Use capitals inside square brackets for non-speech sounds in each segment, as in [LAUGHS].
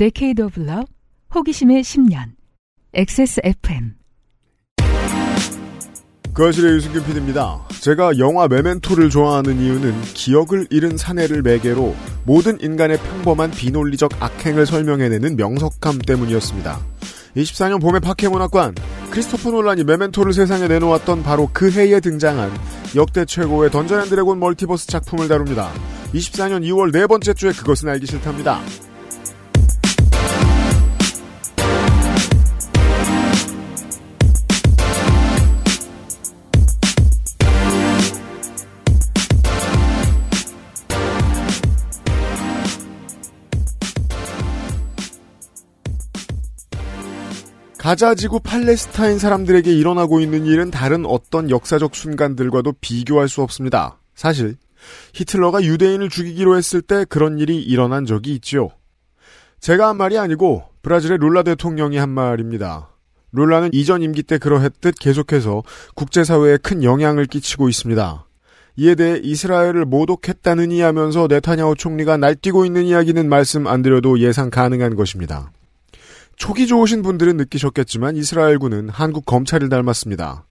Decade of 호기심의 10년, XSFM. 거실의 유승균 PD입니다. 제가 영화 메멘토를 좋아하는 이유는 기억을 잃은 사내를 매개로 모든 인간의 평범한 비논리적 악행을 설명해내는 명석함 때문이었습니다. 24년 봄의 팟캐문학관 크리스토퍼 놀란이 메멘토를 세상에 내놓았던 바로 그 해에 등장한 역대 최고의 던전 앤 드래곤 멀티버스 작품을 다룹니다. 24년 2월 네 번째 주에 그것은 알기 싫답니다. 가자지구 팔레스타인 사람들에게 일어나고 있는 일은 다른 어떤 역사적 순간들과도 비교할 수 없습니다. 사실 히틀러가 유대인을 죽이기로 했을 때 그런 일이 일어난 적이 있지요. 제가 한 말이 아니고 브라질의 룰라 대통령이 한 말입니다. 룰라는 이전 임기 때 그러했듯 계속해서 국제사회에 큰 영향을 끼치고 있습니다. 이에 대해 이스라엘을 모독했다느니 하면서 네타냐후 총리가 날뛰고 있는 이야기는 말씀 안 드려도 예상 가능한 것입니다. 초기 좋으신 분들은 느끼셨겠지만 이스라엘군은 한국 검찰을 닮았습니다.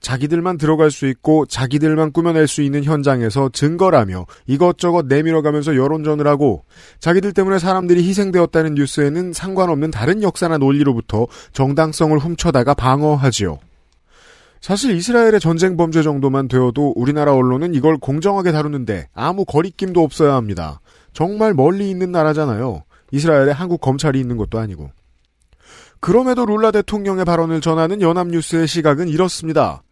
자기들만 들어갈 수 있고 자기들만 꾸며낼 수 있는 현장에서 증거라며 이것저것 내밀어가면서 여론전을 하고 자기들 때문에 사람들이 희생되었다는 뉴스에는 상관없는 다른 역사나 논리로부터 정당성을 훔쳐다가 방어하지요. 사실 이스라엘의 전쟁 범죄 정도만 되어도 우리나라 언론은 이걸 공정하게 다루는데 아무 거리낌도 없어야 합니다. 정말 멀리 있는 나라잖아요. 이스라엘에 한국 검찰이 있는 것도 아니고. 그럼에도 룰라 대통령의 발언을 전하는 연합뉴스의 시각은 이렇습니다.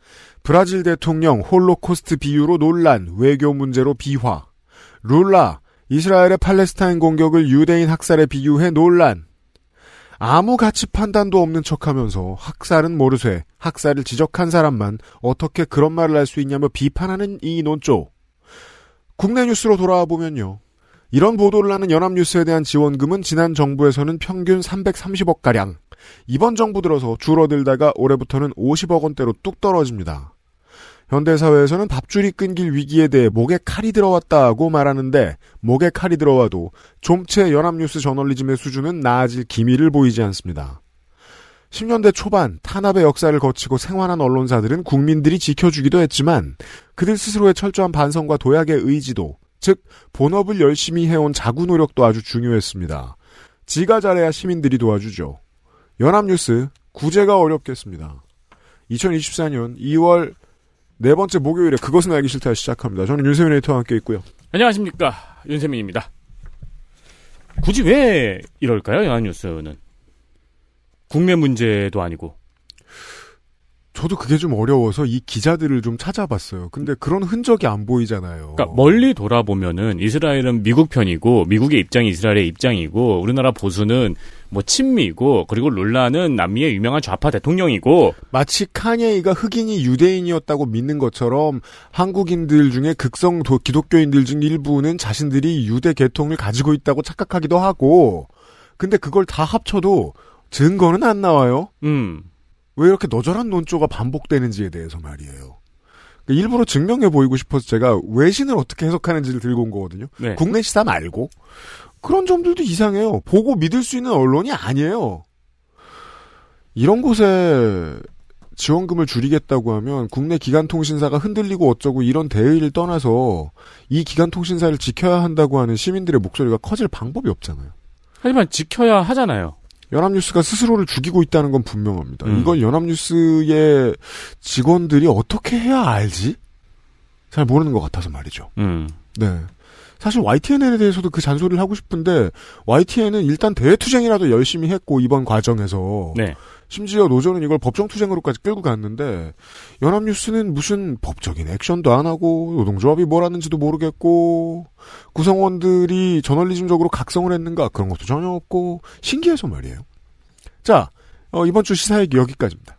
브라질 대통령 홀로코스트 비유로 논란, 외교 문제로 비화. 룰라, 이스라엘의 팔레스타인 공격을 유대인 학살에 비유해 논란. 아무 가치 판단도 없는 척하면서 학살은 모르쇠, 학살을 지적한 사람만 어떻게 그런 말을 할 수 있냐며 비판하는 이 논조. 국내 뉴스로 돌아와 보면요. 이런 보도를 하는 연합뉴스에 대한 지원금은 지난 정부에서는 평균 330억가량, 이번 정부 들어서 줄어들다가 올해부터는 50억 원대로 뚝 떨어집니다. 현대사회에서는 밥줄이 끊길 위기에 대해 목에 칼이 들어왔다고 말하는데 목에 칼이 들어와도 좀채 연합뉴스 저널리즘의 수준은 나아질 기미를 보이지 않습니다. 10년대 초반 탄압의 역사를 거치고 생활한 언론사들은 국민들이 지켜주기도 했지만 그들 스스로의 철저한 반성과 도약의 의지도 즉 본업을 열심히 해온 자구 노력도 아주 중요했습니다. 지가 잘해야 시민들이 도와주죠. 연합뉴스 구제가 어렵겠습니다. 2024년 2월 네 번째 목요일에 그것은 알기 싫다 시작합니다. 저는 윤세민 에이터와 함께 있고요. 안녕하십니까 윤세민입니다. 굳이 왜 이럴까요 연합뉴스는? 국내 문제도 아니고. 저도 그게 좀 어려워서 이 기자들을 좀 찾아봤어요. 근데 그런 흔적이 안 보이잖아요. 그러니까 멀리 돌아보면은 이스라엘은 미국 편이고 미국의 입장이 이스라엘의 입장이고 우리나라 보수는 뭐 친미고 그리고 룰라는 남미의 유명한 좌파 대통령이고 마치 카니에이가 흑인이 유대인이었다고 믿는 것처럼 한국인들 중에 극성 도, 기독교인들 중 일부는 자신들이 유대 계통을 가지고 있다고 착각하기도 하고 근데 그걸 다 합쳐도 증거는 안 나와요. 음. 왜 이렇게 너절한 논조가 반복되는지에 대해서 말이에요. 그러니까 일부러 증명해 보이고 싶어서 제가 외신을 어떻게 해석하는지를 들고 온 거거든요. 네. 국내 시사 말고 그런 점들도 이상해요. 보고 믿을 수 있는 언론이 아니에요. 이런 곳에 지원금을 줄이겠다고 하면 국내 기간통신사가 흔들리고 어쩌고 이런 대의를 떠나서 이 기간통신사를 지켜야 한다고 하는 시민들의 목소리가 커질 방법이 없잖아요. 하지만 지켜야 하잖아요. 연합뉴스가 스스로를 죽이고 있다는 건 분명합니다. 음. 이걸 연합뉴스의 직원들이 어떻게 해야 알지? 잘 모르는 것 같아서 말이죠. 음. 네. 사실 YTN에 대해서도 그 잔소리를 하고 싶은데 YTN은 일단 대투쟁이라도 열심히 했고 이번 과정에서 네. 심지어 노조는 이걸 법정투쟁으로까지 끌고 갔는데 연합뉴스는 무슨 법적인 액션도 안 하고 노동조합이 뭘 하는지도 모르겠고 구성원들이 저널리즘적으로 각성을 했는가 그런 것도 전혀 없고 신기해서 말이에요. 자 어, 이번 주 시사 얘기 여기까지입니다.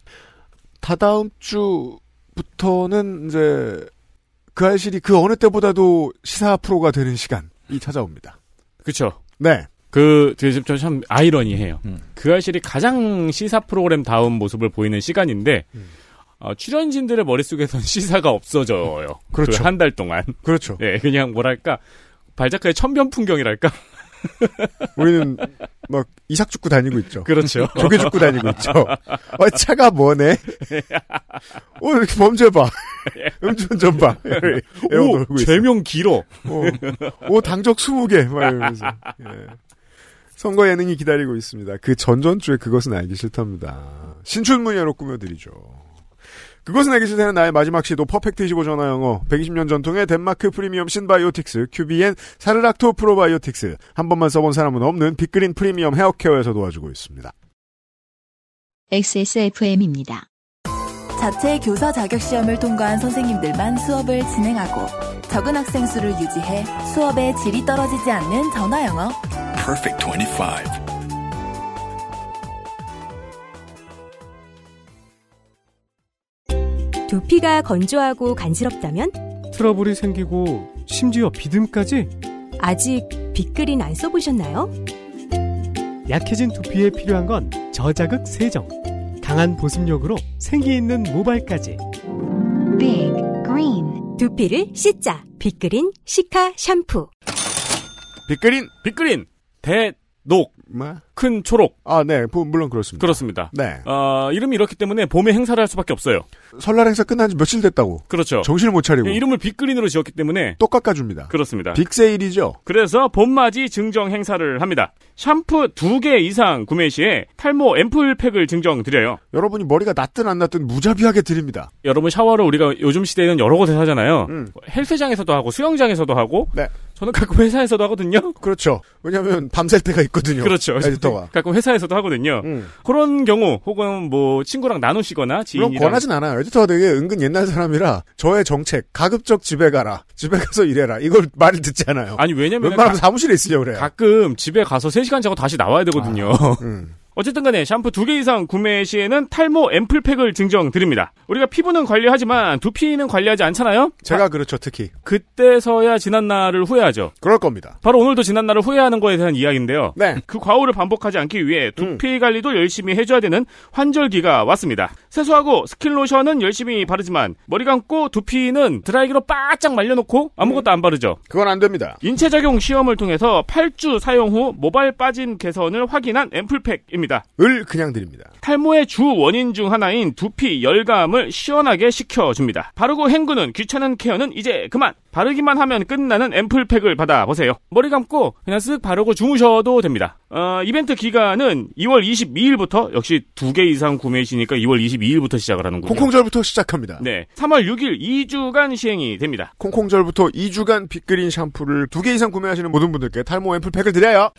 다다음 주부터는 이제 그 알실이 그 어느 때보다도 시사 프로가 되는 시간이 찾아옵니다. 그렇죠. 네. 그, 지금 참 아이러니해요. 그 아실이 가장 시사 프로그램 다운 모습을 보이는 시간인데, 어, 출연진들의 머릿속에선 [LAUGHS] 시사가 없어져요. 그렇죠. 한달 동안. 그렇죠. 예, 그냥 뭐랄까, 발작가의 천변 풍경이랄까? [LAUGHS] 우리는 막 이삭 죽고 다니고 있죠. 그렇죠. 조개 죽고 다니고 있죠. 어, 차가 뭐네? [LAUGHS] 어, 이렇게 범죄 봐. 음주운전 봐. 오, 있어요. 죄명 길어. 어, 오, 당적 20개. 막 이러면서. 예. 선거 예능이 기다리고 있습니다. 그 전전주에 그것은 알기 싫답니다. 신춘문예로 꾸며드리죠. 그것은 알기 싫다는 나의 마지막 시도 퍼펙트 25 전화 영어 120년 전통의 덴마크 프리미엄 신바이오틱스 큐비엔 사르락토 프로바이오틱스 한 번만 써본 사람은 없는 빅그린 프리미엄 헤어케어에서 도와주고 있습니다. XSFM입니다. 자체 교사 자격 시험을 통과한 선생님들만 수업을 진행하고 적은 학생 수를 유지해 수업의 질이 떨어지지 않는 전화 영어. Perfect 25. 두피가 건조하고 간지럽다면? 트러블이 생기고 심지어 비듬까지? 아직 빅그린 안 써보셨나요? 약해진 두피에 필요한 건 저자극 세정, 강한 보습력으로 생기 있는 모발까지. Big Green 두피를 씻자. 빅그린 시카 샴푸. 빅그린 빅그린. 대녹 뭐? 큰 초록 아, 네, 부- 물론 그렇습니다. 그렇습니다. 네, 어, 이름이 이렇기 때문에 봄에 행사를 할 수밖에 없어요. 설날 행사 끝난 지 며칠 됐다고 그렇죠. 정신을 못 차리고 이름을 빅그린으로 지었기 때문에 또 깎아줍니다. 그렇습니다. 빅세일이죠. 그래서 봄맞이 증정 행사를 합니다. 샴푸 두 개 이상 구매 시에 탈모 앰플팩을 증정 드려요. 여러분이 머리가 낫든 안 낫든 무자비하게 드립니다. 여러분 샤워를 우리가 요즘 시대에는 여러 곳에서 하잖아요. 음. 헬스장에서도 하고 수영장에서도 하고 네. 저는 가끔 회사에서도 하거든요. 그렇죠. 왜냐하면 밤샐 때가 있거든요. 그렇죠. 에디터가. [LAUGHS] 가끔 회사에서도 하거든요. 음. 그런 경우 혹은 뭐 친구랑 나누시거나 물론 지인이랑 권하진 않아요. 에디터가 되게 은근 옛날 사람이라 저의 정책 가급적 집에 가라. 집에 가서 일해라. 이걸 말을 듣지 않아요. 아니 왜냐면 웬만하면 사무실에 있으려고 그래요. 가끔 집에 가서 3 시간 자고 다시 나와야 되거든요. 음. [LAUGHS] 어쨌든 간에 샴푸 두 개 이상 구매 시에는 탈모 앰플팩을 증정 드립니다. 우리가 피부는 관리하지만 두피는 관리하지 않잖아요? 제가 그렇죠, 특히. 그때서야 지난 날을 후회하죠. 그럴 겁니다. 바로 오늘도 지난 날을 후회하는 거에 대한 이야기인데요. 네. 그 과오를 반복하지 않기 위해 두피 관리도 열심히 해줘야 되는 환절기가 왔습니다. 세수하고 스킨로션은 열심히 바르지만 머리 감고 두피는 드라이기로 바짝 말려놓고 아무것도 안 바르죠. 그건 안 됩니다. 인체 작용 시험을 통해서 8주 사용 후 모발 빠진 개선을 확인한 앰플팩입니다. 을 그냥 드립니다. 탈모의 주 원인 중 하나인 두피 열감을 시원하게 식혀줍니다. 바르고 헹구는 귀찮은 케어는 이제 그만! 바르기만 하면 끝나는 앰플팩을 받아보세요. 머리 감고 그냥 쓱 바르고 주무셔도 됩니다. 어, 이벤트 기간은 2월 22일부터 역시 두 개 이상 구매시니까 2월 22일부터 시작을 하는군요. 콩콩절부터 시작합니다. 네. 3월 6일 2주간 시행이 됩니다. 콩콩절부터 2주간 빅그린 샴푸를 두 개 이상 구매하시는 모든 분들께 탈모 앰플팩을 드려요.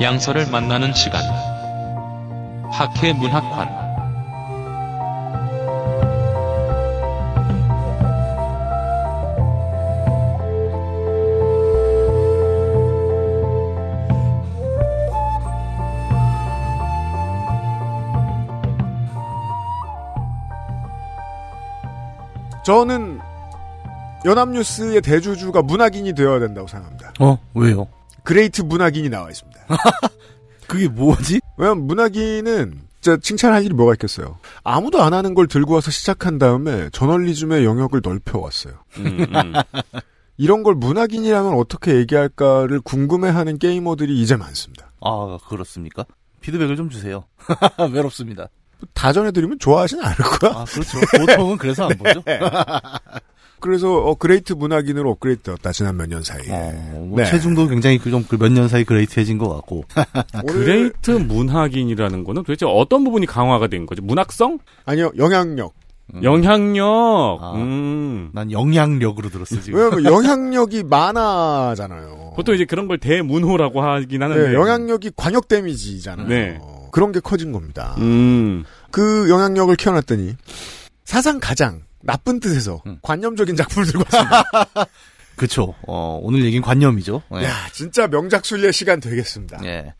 양서를 만나는 시간. 학회 문학관. 저는 연합뉴스의 대주주가 문학인이 되어야 된다고 생각합니다. 어, 왜요? great 문학인이 나와 있습니다. [LAUGHS] 그게 뭐지? 왜냐면 문학인은 진짜 칭찬할 일이 뭐가 있겠어요. 아무도 안 하는 걸 들고 와서 시작한 다음에 저널리즘의 영역을 넓혀왔어요. 음, 음. [LAUGHS] 이런 걸 문학인이라면 어떻게 얘기할까를 궁금해하는 게이머들이 이제 많습니다. 아, 그렇습니까? 피드백을 좀 주세요. [LAUGHS] 외롭습니다. 다 전해드리면 좋아하진 않을 거야. 아, 그렇죠. 보통은 그래서 안 보죠. 그래서 어, great 문학인으로 업그레이드 되었다 지난 몇 년 사이에. 어, 뭐 네. 체중도 굉장히 그좀몇년 사이 great해진 것 같고. [LAUGHS] great 문학인이라는 거는 도대체 어떤 부분이 강화가 된 거죠? 문학성? 아니요 영향력. 음. 영향력. 아. 음. 난 영향력으로 들었어 지금. 왜냐면 영향력이 많아잖아요. 보통 이제 그런 걸 대문호라고 하긴 하는데. 네, 영향력이 광역 데미지잖아요. 네. 그런 게 커진 겁니다. 음. 그 영향력을 키워놨더니 사상 가장 나쁜 뜻에서 음. 관념적인 작품을 들고 왔습니다. [LAUGHS] 그쵸. 어, 오늘 얘기는 관념이죠. 예. 야, 진짜 명작 순례 시간 되겠습니다. 예.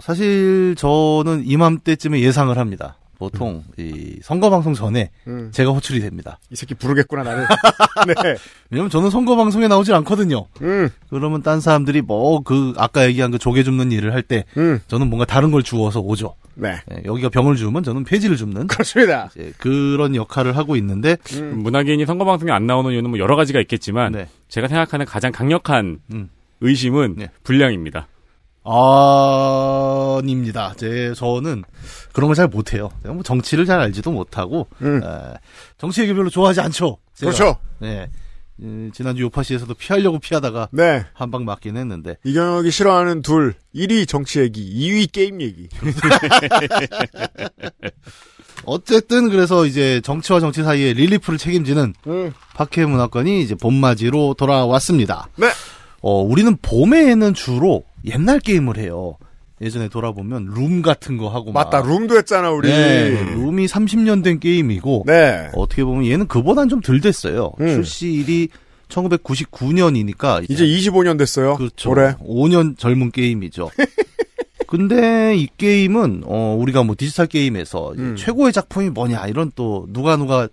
사실 저는 이맘때쯤에 예상을 합니다. 보통 이 선거 방송 전에 음. 제가 호출이 됩니다. 이 새끼 부르겠구나 나는. [LAUGHS] 네. 왜냐면 저는 선거 방송에 나오질 않거든요. 음. 그러면 딴 사람들이 뭐 그 아까 얘기한 그 조개 줍는 일을 할때 음. 저는 뭔가 다른 걸 주워서 오죠. 네. 예, 여기가 병을 주면 저는 폐지를 줍는 그렇습니다. 이제 그런 역할을 하고 있는데 음. 문학인이 선거 방송에 안 나오는 이유는 뭐 여러 가지가 있겠지만 네. 제가 생각하는 가장 강력한 음. 의심은 네. 불량입니다. 아닙니다. 제 저는 그런 걸 잘 못해요. 뭐 정치를 잘 알지도 못하고 음. 에, 정치 얘기 별로 좋아하지 않죠. 제가. 그렇죠. 네. 음, 지난주 요파시에서도 피하려고 피하다가 네. 한 방 맞긴 했는데 이경혁이 싫어하는 둘. 1위 정치 얘기, 2위 게임 얘기. [LAUGHS] 어쨌든 그래서 이제 정치와 정치 사이에 릴리프를 책임지는 음. 파케 문화권이 이제 봄맞이로 돌아왔습니다. 네. 어, 우리는 봄에는 주로 옛날 게임을 해요. 예전에 돌아보면 룸 같은 거 하고 막. 맞다. 룸도 했잖아, 우리. 네, 룸이 30년 된 게임이고 네. 어떻게 보면 얘는 그보단 좀 덜 됐어요. 음. 출시일이 1999년이니까 이제 25년 됐어요. 그렇죠. 올해. 5년 젊은 게임이죠. [LAUGHS] 근데 이 게임은 어 우리가 뭐 디지털 게임에서 이제 음. 최고의 작품이 뭐냐 이런 또 누가 누가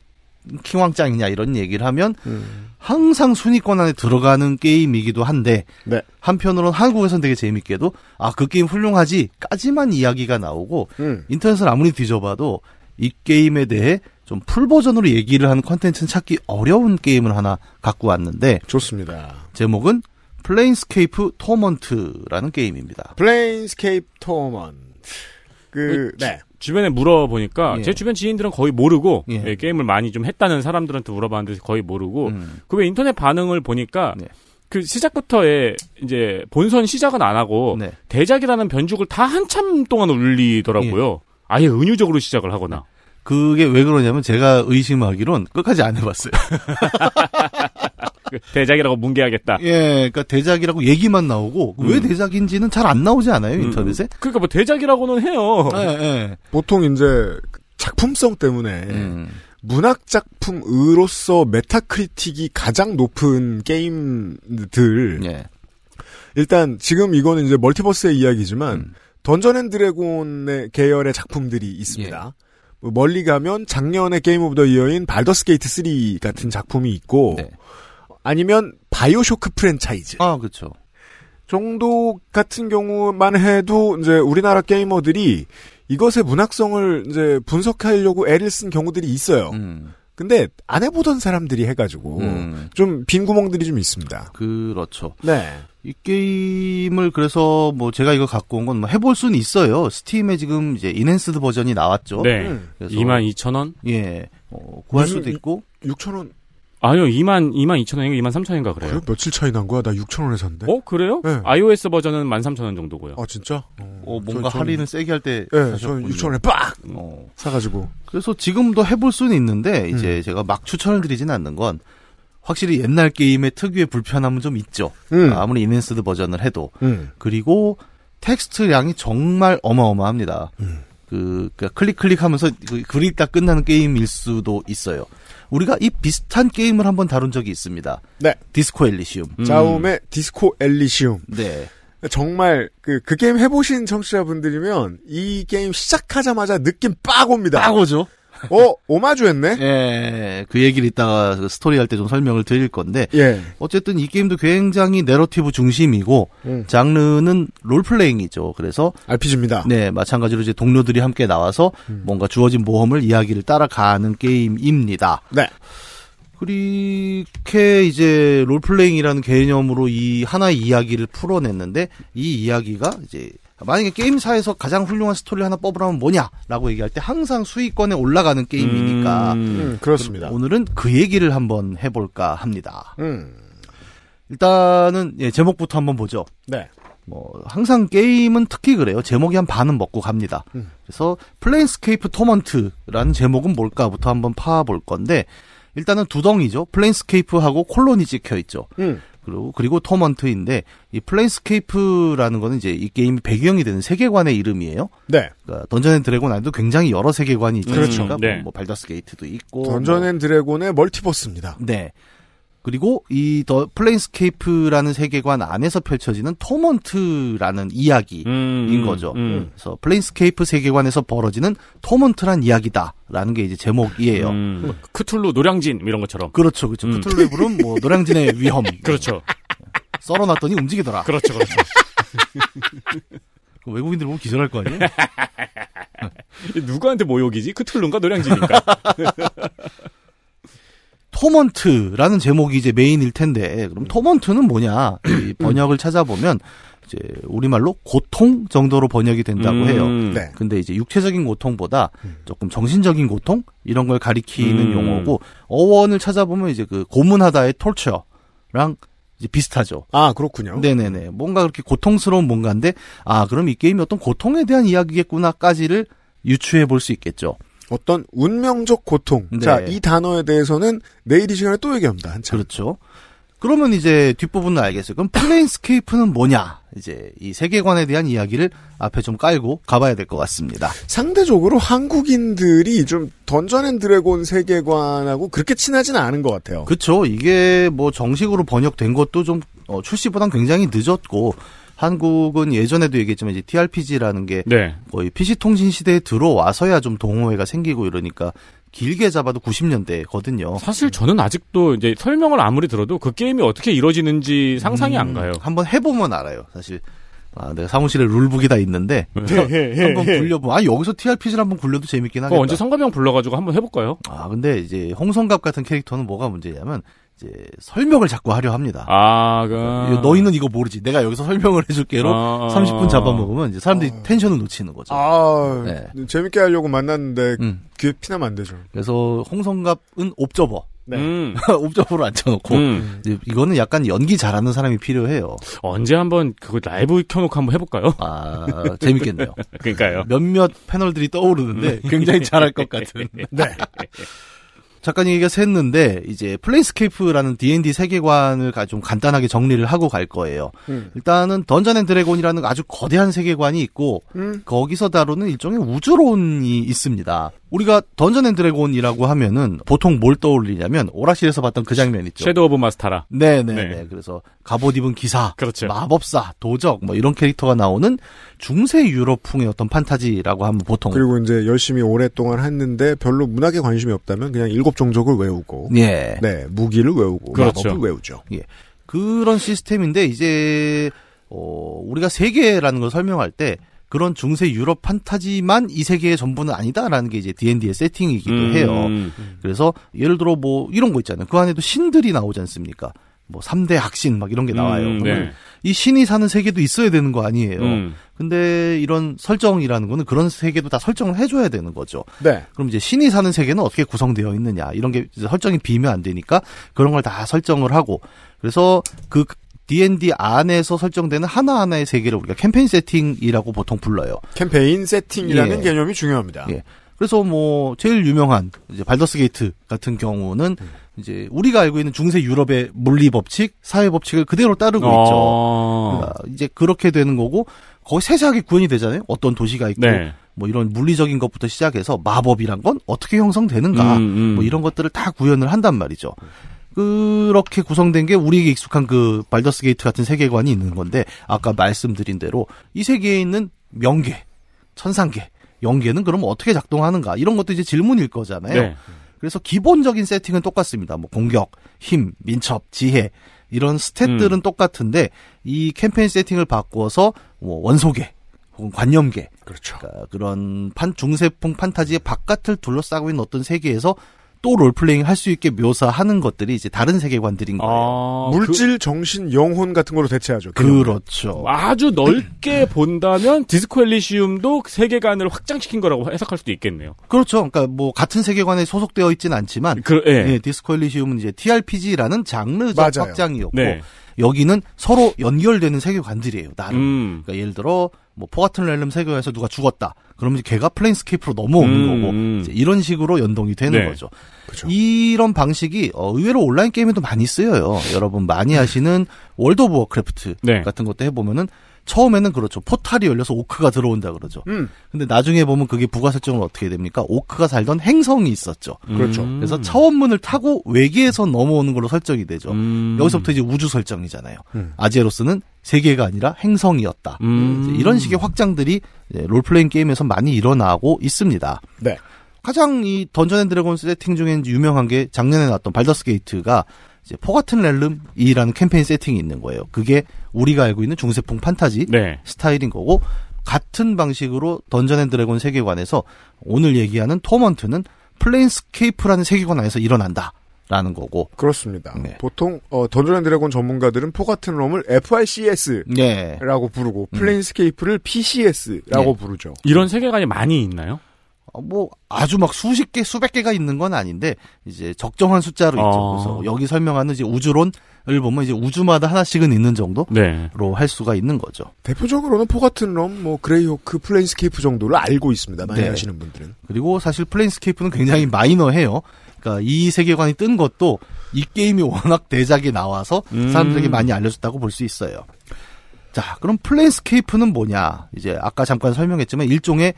킹왕짱이냐 이런 얘기를 하면 음. 항상 순위권 안에 들어가는 게임이기도 한데 네. 한편으로는 한국에선 되게 재밌게도 아 그 게임 훌륭하지까지만 이야기가 나오고 음. 인터넷을 아무리 뒤져봐도 이 게임에 대해 좀 풀 버전으로 얘기를 하는 컨텐츠는 찾기 어려운 게임을 하나 갖고 왔는데 좋습니다. 제목은 플레인스케이프 토먼트라는 게임입니다. 플레인스케이프 토먼트. 그, 네. 주변에 물어보니까 예. 제 주변 지인들은 거의 모르고 예. 예, 게임을 많이 좀 했다는 사람들한테 물어봤는데 거의 모르고 음. 그외 인터넷 반응을 보니까 네. 그 시작부터의 이제 본선 시작은 안 하고 네. 대작이라는 변죽을 다 한참 동안 울리더라고요. 아예 은유적으로 시작을 하거나. 그게 왜 그러냐면 제가 의심하기론 끝까지 안 해봤어요. [LAUGHS] 그 [LAUGHS] 대작이라고 뭉개야겠다. 예, 그러니까 대작이라고 얘기만 나오고 왜 음. 대작인지는 잘 안 나오지 않아요 인터넷에? 그러니까 뭐 대작이라고는 해요. 예, 예. 보통 이제 작품성 때문에 음. 문학 작품으로서 메타크리틱이 가장 높은 게임들 예. 일단 지금 이거는 이제 멀티버스의 이야기지만 음. 던전 앤 드래곤의 계열의 작품들이 있습니다. 예. 뭐 멀리 가면 작년에 Game of the Year인 발더스 게이트 3 같은 작품이 있고 네. 아니면 바이오쇼크 프랜차이즈 아, 그렇죠. 정도 같은 경우만 해도 이제 우리나라 게이머들이 이것의 문학성을 이제 분석하려고 애를 쓴 경우들이 있어요. 음. 근데 안 해보던 사람들이 해가지고 음. 좀빈 구멍들이 좀 있습니다. 그렇죠. 네. 이 게임을 그래서 뭐 제가 이거 갖고 온 건 뭐 해볼 수는 있어요. 스팀에 지금 이제 enhanced 버전이 나왔죠. 네. 음. 그래서 22,000원? 예. 어, 구할 수도 있고 6천 원. 아니요, 2만, 2만 2천 원인가 2만 3천 원인가 그래요. 그래? 며칠 차이 난 거야? 나 6천 원에 샀는데. 어, 그래요? 네. iOS 버전은 13,000원 정도고요. 아 진짜? 어, 뭔가 저- 저는- 할인을 세게 할 때 예, 저는 사셨군요. 6천 원에 빡 어. 사가지고. 그래서 지금도 해볼 수는 있는데 음. 이제 제가 막 추천을 드리진 않는 건 확실히 옛날 게임의 특유의 불편함은 좀 있죠. 음. 아무리 enhanced 버전을 해도 음. 그리고 텍스트량이 정말 어마어마합니다. 음. 그, 그 클릭 클릭하면서 그 그러다 끝나는 게임일 수도 있어요. 우리가 이 비슷한 게임을 한번 다룬 적이 있습니다. 네. 디스코 엘리시움. 음. 자움의 디스코 엘리시움. 네. 정말 그, 그 게임 해보신 청취자분들이면 이 게임 시작하자마자 느낌 빡 옵니다. 딱 오죠. 어, 오마주 했네? 예, 그 얘기를 이따가 그 스토리 할 때 좀 설명을 드릴 건데 예. 어쨌든 이 게임도 굉장히 내러티브 중심이고 음. 장르는 롤플레잉이죠. 그래서 RPG입니다. 네 마찬가지로 이제 동료들이 함께 나와서 음. 뭔가 주어진 모험을 이야기를 따라가는 게임입니다. 네. 그렇게 이제 롤플레잉이라는 개념으로 이 하나의 이야기를 풀어냈는데 이 이야기가 이제 만약에 게임사에서 가장 훌륭한 스토리를 하나 뽑으라면 뭐냐라고 얘기할 때 항상 수위권에 올라가는 게임이니까 음. 음, 그렇습니다. 오늘은 그 얘기를 한번 해볼까 합니다. 음. 일단은 예, 제목부터 한번 보죠. 네. 뭐 항상 게임은 특히 그래요. 제목이 한 반은 먹고 갑니다. 음. 그래서 플레인스케이프 토먼트라는 제목은 뭘까부터 한번 파볼 건데 일단은 두 덩이죠. 플레인스케이프하고 콜론이 찍혀 있죠. 음. 그리고 그리고 토먼트인데 이 플레인스케이프라는 거는 이제 이 게임이 배경이 되는 세계관의 이름이에요. 네. 그러니까 던전 앤 드래곤 안에도 굉장히 여러 세계관이 있지 그렇죠. 않습니까? 네. 뭐, 뭐 발더스 게이트도 있고 던전 뭐앤 드래곤의 멀티버스입니다. 네. 그리고 이 더 플레인스케이프라는 세계관 안에서 펼쳐지는 토먼트라는 이야기인 음, 거죠. 음. 그래서 플레인스케이프 세계관에서 벌어지는 토먼트란 이야기다라는 게 이제 제목이에요. 음, 크툴루 노량진 이런 것처럼. 그렇죠, 그렇죠. 음. 크툴루의 부름 뭐 [LAUGHS] 노량진의 위험. 그렇죠. 썰어놨더니 움직이더라. 그렇죠, 그렇죠. 그 [LAUGHS] 외국인들 보면 기절할 거 아니에요? [LAUGHS] 누구한테 모욕이지? 크툴루인가 노량진인가? Torment라는 제목이 이제 메인일 텐데 그럼 torment는 뭐냐 이 번역을 찾아보면 이제 우리말로 고통 정도로 번역이 된다고 음. 해요. 네. 근데 이제 육체적인 고통보다 조금 정신적인 고통 이런 걸 가리키는 음. 용어고 어원을 찾아보면 이제 그 고문하다의 torture랑 이제 비슷하죠. 아, 그렇군요. 네네네. 뭔가 그렇게 고통스러운 뭔가인데 아 그럼 이 게임이 어떤 고통에 대한 이야기겠구나까지를 유추해 볼 수 있겠죠. 어떤 운명적 고통. 네. 자, 이 단어에 대해서는 내일 이 시간에 또 얘기합니다. 한참. 그렇죠. 그러면 이제 뒷부분을 알겠어요. 그럼 플레인스케이프는 뭐냐? 이제 이 세계관에 대한 이야기를 앞에 좀 깔고 가봐야 될 것 같습니다. 상대적으로 한국인들이 좀 던전 앤 드래곤 세계관하고 그렇게 친하지는 않은 것 같아요. 그렇죠. 이게 뭐 정식으로 번역된 것도 좀 어, 출시보단 굉장히 늦었고 한국은 예전에도 얘기했지만 이제 TRPG라는 게 네. 거의 PC 통신 시대에 들어와서야 좀 동호회가 생기고 이러니까 길게 잡아도 90년대거든요. 사실 저는 아직도 이제 설명을 아무리 들어도 그 게임이 어떻게 이루어지는지 상상이 안 가요. 한번 해보면 알아요. 사실 아, 내가 사무실에 룰북이 다 있는데 한번 굴려보면 아 여기서 TRPG를 한번 굴려도 재밌긴 하겠다. 언제 성가병 불러가지고 한번 해볼까요? 아 근데 이제 홍성갑 같은 캐릭터는 뭐가 문제냐면 이제 설명을 자꾸 하려 합니다. 아, 그. 너희는 이거 모르지. 내가 여기서 설명을 해줄게로 아. 30분 잡아먹으면 이제 사람들이 텐션을 놓치는 거죠. 아, 네. 재밌게 하려고 만났는데 음. 귀에 피나면 안 되죠. 그래서 홍성갑은 옵저버. 네. 음. [LAUGHS] 옵저버로 앉혀놓고 음. 이거는 약간 연기 잘하는 사람이 필요해요. 언제 한번 그거 라이브 켜놓고 한번 해볼까요? 아 재밌겠네요. [LAUGHS] 그러니까요. 몇몇 패널들이 떠오르는데 굉장히 잘할 것 같은. [LAUGHS] 네. 잠깐 얘기가 샜는데 이제 플레인스케이프라는 D&D 세계관을 가- 좀 간단하게 정리를 하고 갈 거예요. 음. 일단은 던전 앤 드래곤이라는 아주 거대한 세계관이 있고 음. 거기서 다루는 일종의 우주론이 있습니다. 우리가 던전 앤 드래곤이라고 하면은 보통 뭘 떠올리냐면 오락실에서 봤던 그 장면 있죠. 섀도우 오브 미스타라. 네네네. 네. 그래서 갑옷 입은 기사, 그렇죠. 마법사, 도적 뭐 이런 캐릭터가 나오는 중세 유럽풍의 어떤 판타지라고 하면 보통 그리고 이제 열심히 오랫동안 했는데 별로 문학에 관심이 없다면 그냥 일곱 종족을 외우고 예. 네 무기를 외우고 그렇죠. 마법을 외우죠. 그런 시스템인데 이제 어 우리가 세계라는 걸 설명할 때 그런 중세 유럽 판타지만 이 세계의 전부는 아니다라는 게 이제 D&D의 세팅이기도 해요. 음. 그래서 예를 들어 뭐 이런 거 있잖아요. 그 안에도 신들이 나오지 않습니까? 뭐 3대 학신 막 이런 게 나와요. 음, 그러면 네. 이 신이 사는 세계도 있어야 되는 거 아니에요. 음. 근데 이런 설정이라는 거는 그런 세계도 다 설정을 해줘야 되는 거죠. 네. 그럼 이제 신이 사는 세계는 어떻게 구성되어 있느냐 이런 게 이제 설정이 비면 안 되니까 그런 걸 다 설정을 하고 그래서 그 D&D 안에서 설정되는 하나하나의 세계를 우리가 캠페인 세팅이라고 보통 불러요. 캠페인 세팅이라는 예. 개념이 중요합니다. 예. 그래서 뭐 제일 유명한 이제 발더스 게이트 같은 경우는 음. 이제 우리가 알고 있는 중세 유럽의 물리 법칙, 사회 법칙을 그대로 따르고 있죠. 어. 그러니까 이제 그렇게 되는 거고 거기 세세하게 구현이 되잖아요. 어떤 도시가 있고 네. 뭐 이런 물리적인 것부터 시작해서 마법이란 건 어떻게 형성되는가 음, 음. 뭐 이런 것들을 다 구현을 한단 말이죠. 그렇게 구성된 게 우리에게 익숙한 그 발더스 게이트 같은 세계관이 있는 건데 아까 말씀드린 대로 이 세계에 있는 명계, 천상계, 영계는 그럼 어떻게 작동하는가 이런 것도 이제 질문일 거잖아요. 네. 그래서 기본적인 세팅은 똑같습니다. 뭐 공격, 힘, 민첩, 지혜 이런 스탯들은 음. 똑같은데 이 캠페인 세팅을 바꾸어서 뭐 원소계 혹은 관념계 그렇죠. 그러니까 그런 판 중세풍 판타지의 바깥을 둘러싸고 있는 어떤 세계에서 또 롤플레잉 할 수 있게 묘사하는 것들이 이제 다른 세계관들인 거예요. 아, 물질, 정신, 영혼 같은 걸로 대체하죠. 그, 개념을. 렇죠 그 아주 넓게 본다면 디스코 엘리시움도 세계관을 확장시킨 거라고 해석할 수도 있겠네요. 그렇죠. 그러니까 뭐 같은 세계관에 소속되어 있지는 않지만 그, 예. 예, 디스코 엘리시움은 이제 TRPG라는 장르적 맞아요. 확장이었고 네. 여기는 서로 연결되는 세계관들이에요. 나름. 음. 그러니까 예를 들어 뭐 포가튼 렐름 세계관에서 누가 죽었다. 그러면 이제 걔가 플레인스케이프로 넘어오는 음, 거고 음. 이제 이런 식으로 연동이 되는 네. 거죠. 그죠. 이런 방식이 어, 의외로 온라인 게임에도 많이 쓰여요. 여러분 많이 하시는 월드 오브 워크래프트 네. 같은 것도 해보면은 처음에는 그렇죠. 포탈이 열려서 오크가 들어온다 그러죠. 음. 근데 나중에 보면 그게 부가 설정은 어떻게 됩니까? 오크가 살던 행성이 있었죠. 그렇죠. 음. 그래서 차원문을 타고 외계에서 넘어오는 걸로 설정이 되죠. 음. 여기서부터 이제 우주 설정이잖아요. 음. 아제로스는 세계가 아니라 행성이었다. 음. 이런 식의 확장들이 롤플레잉 게임에서 많이 일어나고 있습니다. 네. 가장 이 던전 앤 드래곤 세팅 중에 유명한 게 작년에 나왔던 발더스 게이트가 이제 포가튼 렐름이라는 캠페인 세팅이 있는 거예요. 그게 우리가 알고 있는 중세풍 판타지 네. 스타일인 거고 같은 방식으로 던전 앤 드래곤 세계관에서 오늘 얘기하는 토먼트는 플레인스케이프라는 세계관 안에서 일어난다 라는 거고. 그렇습니다. 네. 보통 어, 던전 앤 드래곤 전문가들은 포가튼 렐름을 FRCS라고 네. 부르고 플레인스케이프를 PCS라고 부르죠. 이런 세계관이 많이 있나요? 어, 뭐 아주 막 수십 개 수백 개가 있는 건 아닌데 이제 적정한 숫자로 있죠. 어. 그래서 여기 설명하는 이제 우주론을 보면 이제 우주마다 하나씩은 있는 정도로 네. 할 수가 있는 거죠. 대표적으로는 포가튼 렐름, 뭐 그레이호크, 플레인스케이프 정도를 알고 있습니다. 많이 네. 아시는 분들은. 그리고 사실 플레인스케이프는 굉장히 마이너해요. 그러니까 이 세계관이 뜬 것도 이 게임이 워낙 대작이 나와서 음. 사람들에게 많이 알려졌다고 볼 수 있어요. 자, 그럼 플레인스케이프는 뭐냐? 이제 아까 잠깐 설명했지만 일종의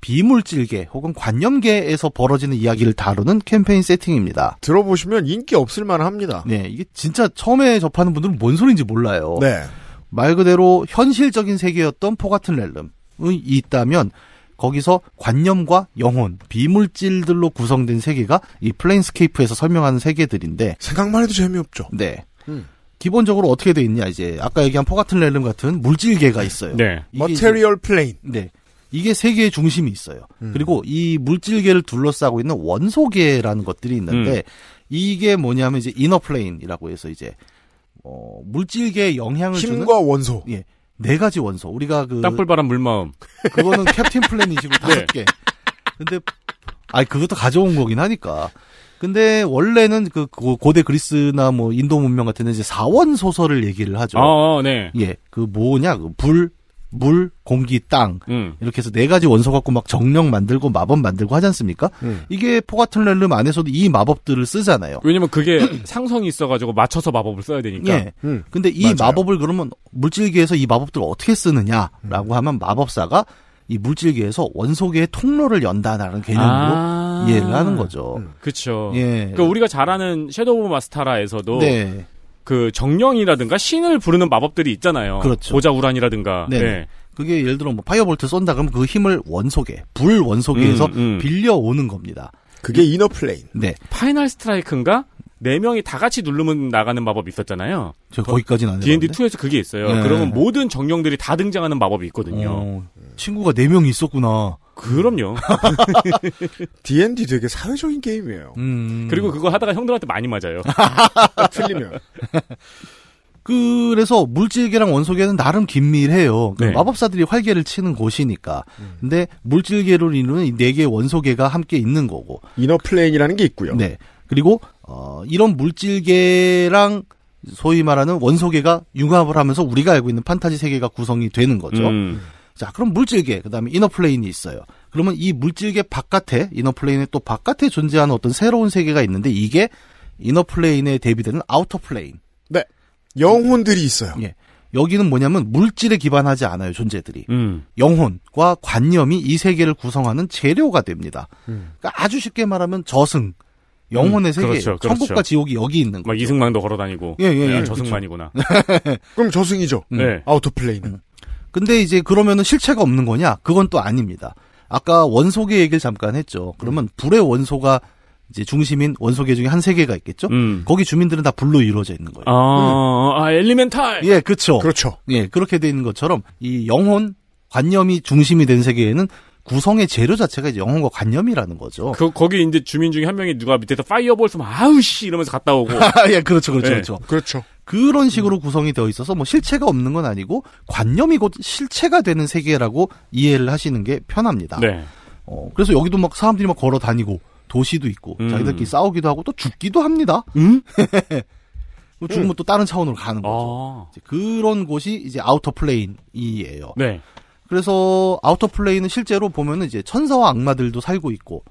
비물질계 혹은 관념계에서 벌어지는 이야기를 다루는 캠페인 세팅입니다. 들어보시면 인기 없을 만합니다. 네, 이게 진짜 처음에 접하는 분들은 뭔 소리인지 몰라요. 네. 말 그대로 현실적인 세계였던 포가튼 렐름이 있다면 거기서 관념과 영혼, 비물질들로 구성된 세계가 이 플레인스케이프에서 설명하는 세계들인데 생각만 해도 재미없죠. 네. 음. 기본적으로 어떻게 돼 있냐 이제 아까 얘기한 포가튼 렐름 같은 물질계가 있어요. 네. Material Plane. 네. 이게 세계의 중심이 있어요. 음. 그리고 이 물질계를 둘러싸고 있는 원소계라는 것들이 있는데 음. 이게 뭐냐면 이제 Inner Plane이라고 해서 이제 어 물질계에 영향을 주는 힘과 원소. 예. 네 가지 원소. 우리가 그 땅불 바람 물마음. 그거는 캡틴 플래닛이고 [LAUGHS] 다섯 개. 근데 아니 그것도 가져온 거긴 하니까. 근데 원래는 그 고- 고대 그리스나 뭐 인도 문명 같은 데 이제 사원 소설을 얘기를 하죠. 아, 네. 예. 그 뭐냐? 그 불, 물, 공기, 땅. 음. 이렇게 해서 네 가지 원소 갖고 막 정령 만들고 마법 만들고 하지 않습니까? 음. 이게 포가틀 렐름 안에서도 이 마법들을 쓰잖아요. 왜냐면 그게 [CLEARS THROAT] 상성이 있어가지고 맞춰서 마법을 써야 되니까. 예. 음. 근데 이 맞아요. 마법을 그러면 물질계에서 이 마법들을 어떻게 쓰느냐라고 하면 마법사가 이 물질계에서 원소계의 통로를 연다라는 개념으로 아. 이해를 하는 거죠. 음. 그쵸. 예. 그러니까 우리가 잘 아는 섀도우 오브 미스타라에서도 네. 그 정령이라든가 신을 부르는 마법들이 있잖아요. 그렇죠. 보자우란이라든가. 네. 네. 그게 예를 들어 뭐 Firebolt 쏜다 그러면 그 힘을 원소계, 불 원소계에서 음, 음. 빌려 오는 겁니다. 그게 Inner Plane. 네. Final Strike인가? 네 명이 다 같이 누르면 나가는 마법이 있었잖아요. 저 거기까지는 안 해봤는데. D&D2에서 그게 있어요. 네. 그러면 모든 정령들이 다 등장하는 마법이 있거든요. 어, 친구가 네 명이 있었구나. 그럼요. [LAUGHS] D&D 되게 사회적인 게임이에요. 음. 그리고 그거 하다가 형들한테 많이 맞아요. 틀리면. [LAUGHS] 그래서 물질계랑 원소계는 나름 긴밀해요. 그 네. 마법사들이 활개를 치는 곳이니까. 근데 물질계로 이루는 이 네 개의 원소계가 함께 있는 거고. Inner Plane이라는 게 있고요. 네. 그리고 어 이런 물질계랑 소위 말하는 원소계가 융합을 하면서 우리가 알고 있는 판타지 세계가 구성이 되는 거죠. 음. 자, 그럼 물질계, 그 다음에 Inner Plane이 있어요. 그러면 이 물질계 바깥에, Inner Plane의 또 바깥에 존재하는 어떤 새로운 세계가 있는데 이게 Inner Plane에 대비되는 Outer Plane. 영혼들이 있어요. 예. 여기는 뭐냐면 물질에 기반하지 않아요, 존재들이. 음. 영혼과 관념이 이 세계를 구성하는 재료가 됩니다. 음. 그러니까 아주 쉽게 말하면 저승, 영혼의 음, 세계, 그렇죠, 그렇죠. 천국과 지옥이 여기 있는 막 거죠. 이승만도 걸어다니고. 예, 예, 네, 예, 저승만이구나. [LAUGHS] 그럼 저승이죠. 음. 네. Outer Plane은. 근데 이제 그러면은 실체가 없는 거냐? 그건 또 아닙니다. 아까 원소계 얘기를 잠깐 했죠. 그러면 불의 원소가 이제 중심인 원소계 중에 한 세계가 있겠죠? 음. 거기 주민들은 다 불로 이루어져 있는 거예요. 아, 아, 엘리멘탈! 예, 그렇죠. 그렇죠. 예, 그렇게 돼 있는 것처럼 이 영혼 관념이 중심이 된 세계에는 구성의 재료 자체가 이제 영혼과 관념이라는 거죠. 그, 거기 이제 주민 중에 한 명이 누가 밑에서 파이어볼 쏘면 아우씨! 이러면서 갔다 오고. [LAUGHS] 예, 그렇죠, 그렇죠, 네. 그렇죠. 그렇죠. 그런 식으로 구성이 되어 있어서 뭐 실체가 없는 건 아니고 관념이 곧 실체가 되는 세계라고 이해를 하시는 게 편합니다. 네. 어, 그래서 여기도 막 사람들이 막 걸어 다니고 도시도 있고 음. 자기들끼리 싸우기도 하고 또 죽기도 합니다. 음? [LAUGHS] 뭐 죽으면 또 다른 차원으로 가는 거죠. 아. 이제 그런 곳이 이제 outer plane이에요. 네. 그래서 outer plane은 실제로 보면은 이제 천사와 악마들도 살고 있고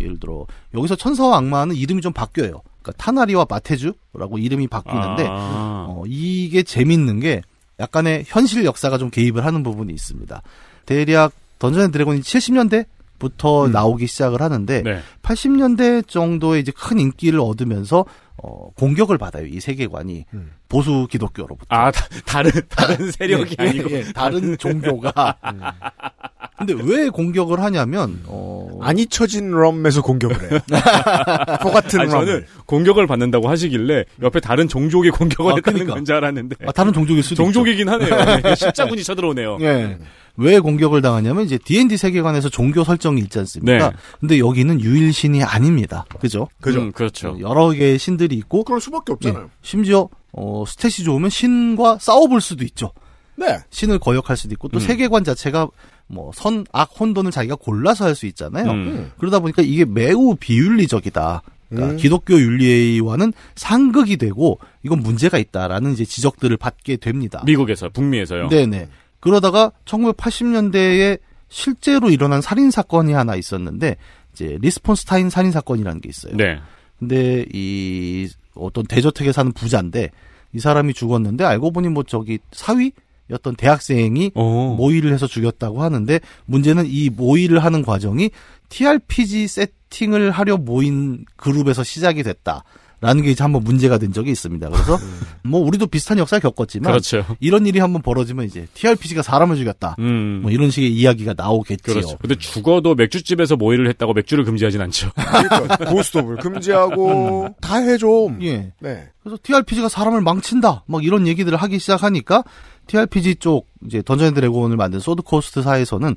예를 들어 여기서 천사와 악마는 이름이 좀 바뀌어요. 그러니까 타나리와 바테주라고 이름이 바뀌는데 아. 어, 이게 재밌는 게 약간의 현실 역사가 좀 개입을 하는 부분이 있습니다. 대략 Dungeon and Dragon이 70년대 부터 나오기 시작을 하는데 네. 80년대 정도의 이제 큰 인기를 얻으면서 어, 공격을 받아요. 이 세계관이 보수 기독교로부터. 아 다, 다른 다른 [LAUGHS] 세력이 예, 아니고 예, 다른 종교가. [LAUGHS] 근데 왜 공격을 하냐면 어, 안 잊혀진 Realm에서 공격을 해요. [LAUGHS] Forgotten 아니, Realm. 저는 공격을 받는다고 하시길래 옆에 다른 종족이 공격을 아, 했다는 그러니까. 건줄 알았는데 아, 다른 종족일 수도 있죠. 종족이긴 하네요. 네, 십자군이 쳐들어오네요. 예. 왜 공격을 당하냐면 이제 D&D 세계관에서 종교 설정이 있지 않습니까? 네. 근데 여기는 유일신이 아닙니다. 그죠? 그죠. 음, 그렇죠. 여러 개의 신들이 있고 그럴 수밖에 없잖아요. 예, 심지어 어, 스탯이 좋으면 신과 싸워볼 수도 있죠. 네. 신을 거역할 수도 있고 또 음. 세계관 자체가 뭐 선, 악, 혼돈을 자기가 골라서 할 수 있잖아요. 음. 그러다 보니까 이게 매우 비윤리적이다. 그러니까 음. 기독교 윤리와는 상극이 되고 이건 문제가 있다라는 이제 지적들을 받게 됩니다. 미국에서 북미에서요. 네네. 그러다가 1980년대에 실제로 일어난 살인 사건이 하나 있었는데 이제 리스폰스타인 살인 사건이라는 게 있어요. 네. 근데 이 어떤 대저택에 사는 부자인데 이 사람이 죽었는데 알고 보니 뭐 저기 사위였던 대학생이 오. 모의를 해서 죽였다고 하는데 문제는 이 모의를 하는 과정이 TRPG 세팅을 하려 모인 그룹에서 시작이 됐다. 라는 게 이제 한번 문제가 된 적이 있습니다. 그래서 뭐 우리도 비슷한 역사를 겪었지만 그렇죠. 이런 일이 한번 벌어지면 이제 TRPG가 사람을 죽였다. 음. 뭐 이런 식의 이야기가 나오겠지요. 그렇죠. 근데 죽어도 맥주집에서 모의를 했다고 맥주를 금지하진 않죠. 그러니까 고스톱을 금지하고 다 해줘. 예. 네. 그래서 TRPG가 사람을 망친다. 막 이런 얘기들을 하기 시작하니까 TRPG 쪽 이제 Dungeon and Dragon을 만든 Sword Coast사에서는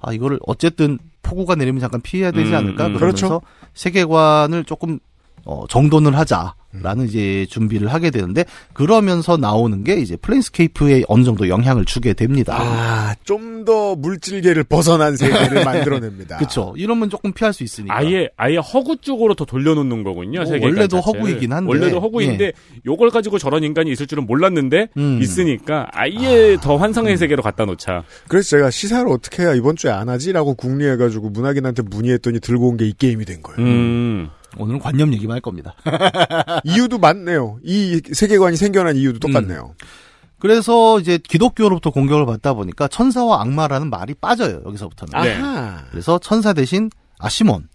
아 이거를 어쨌든 폭우가 내리면 잠깐 피해야 되지 음, 않을까 음. 그러면서 그렇죠. 세계관을 조금 어, 정돈을 하자라는 이제 준비를 하게 되는데 그러면서 나오는 게 이제 Planescape에 어느 정도 영향을 주게 됩니다. 아, 좀 더 물질계를 벗어난 세계를 [LAUGHS] 만들어냅니다. 그렇죠. 이러면 조금 피할 수 있으니까. 아예 아예 허구 쪽으로 더 돌려놓는 거군요. 뭐 세계관 원래도 자체를. 허구이긴 한데. 원래도 허구인데 요걸 가지고 저런 인간이 있을 줄은 몰랐는데 음. 있으니까 아예 더 환상의 세계로 갖다 놓자. 그래서 제가 시사를 어떻게 해야 이번 주에 안 하지라고 궁리해가지고 문학인한테 문의했더니 들고 온 게 이 게임이 된 거예요. 음. 오늘은 관념 얘기만 할 겁니다. [LAUGHS] 이유도 맞네요. 이 세계관이 생겨난 이유도 똑같네요. 그래서 이제 기독교로부터 공격을 받다 보니까 천사와 악마라는 말이 빠져요. 여기서부터는. 네. 그래서 천사 대신 아시몬,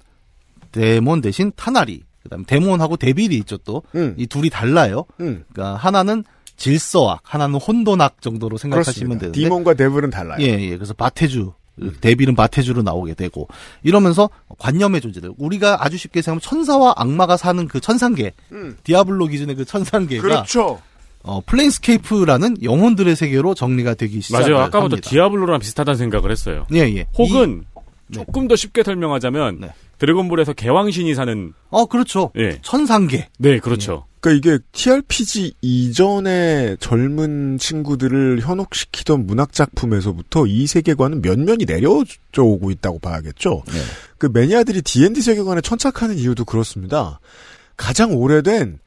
데몬 대신 타나리, 그다음 에 데몬하고 데빌이 있죠 또. 음. 이 둘이 달라요. 음. 그러니까 하나는 질서악, 하나는 혼돈악 정도로 생각하시면 그렇습니다. 되는데. demon과 devil은 달라요. 예, 예. 그래서 바테주, devil은 바테주로 나오게 되고 이러면서 관념의 존재들. 우리가 아주 쉽게 생각하면 천사와 악마가 사는 그 천상계, 음. Diablo 기준의 그 천상계가 그렇죠. 어, Planescape라는 영혼들의 세계로 정리가 되기 시작을 맞아요. 아까부터 합니다. Diablo랑 비슷하다는 생각을 했어요. 예, 예. 혹은 네. 조금 더 쉽게 설명하자면 네. 드래곤볼에서 계왕신이 사는 어, 그렇죠. 예. 천상계. 네, 그렇죠. 그러니까 이게 TRPG 이전의 젊은 친구들을 현혹시키던 문학 작품에서부터 이 세계관은 면면이 내려져 오고 있다고 봐야겠죠. 네. 그 매니아들이 D&D 세계관에 천착하는 이유도 그렇습니다. 가장 오래된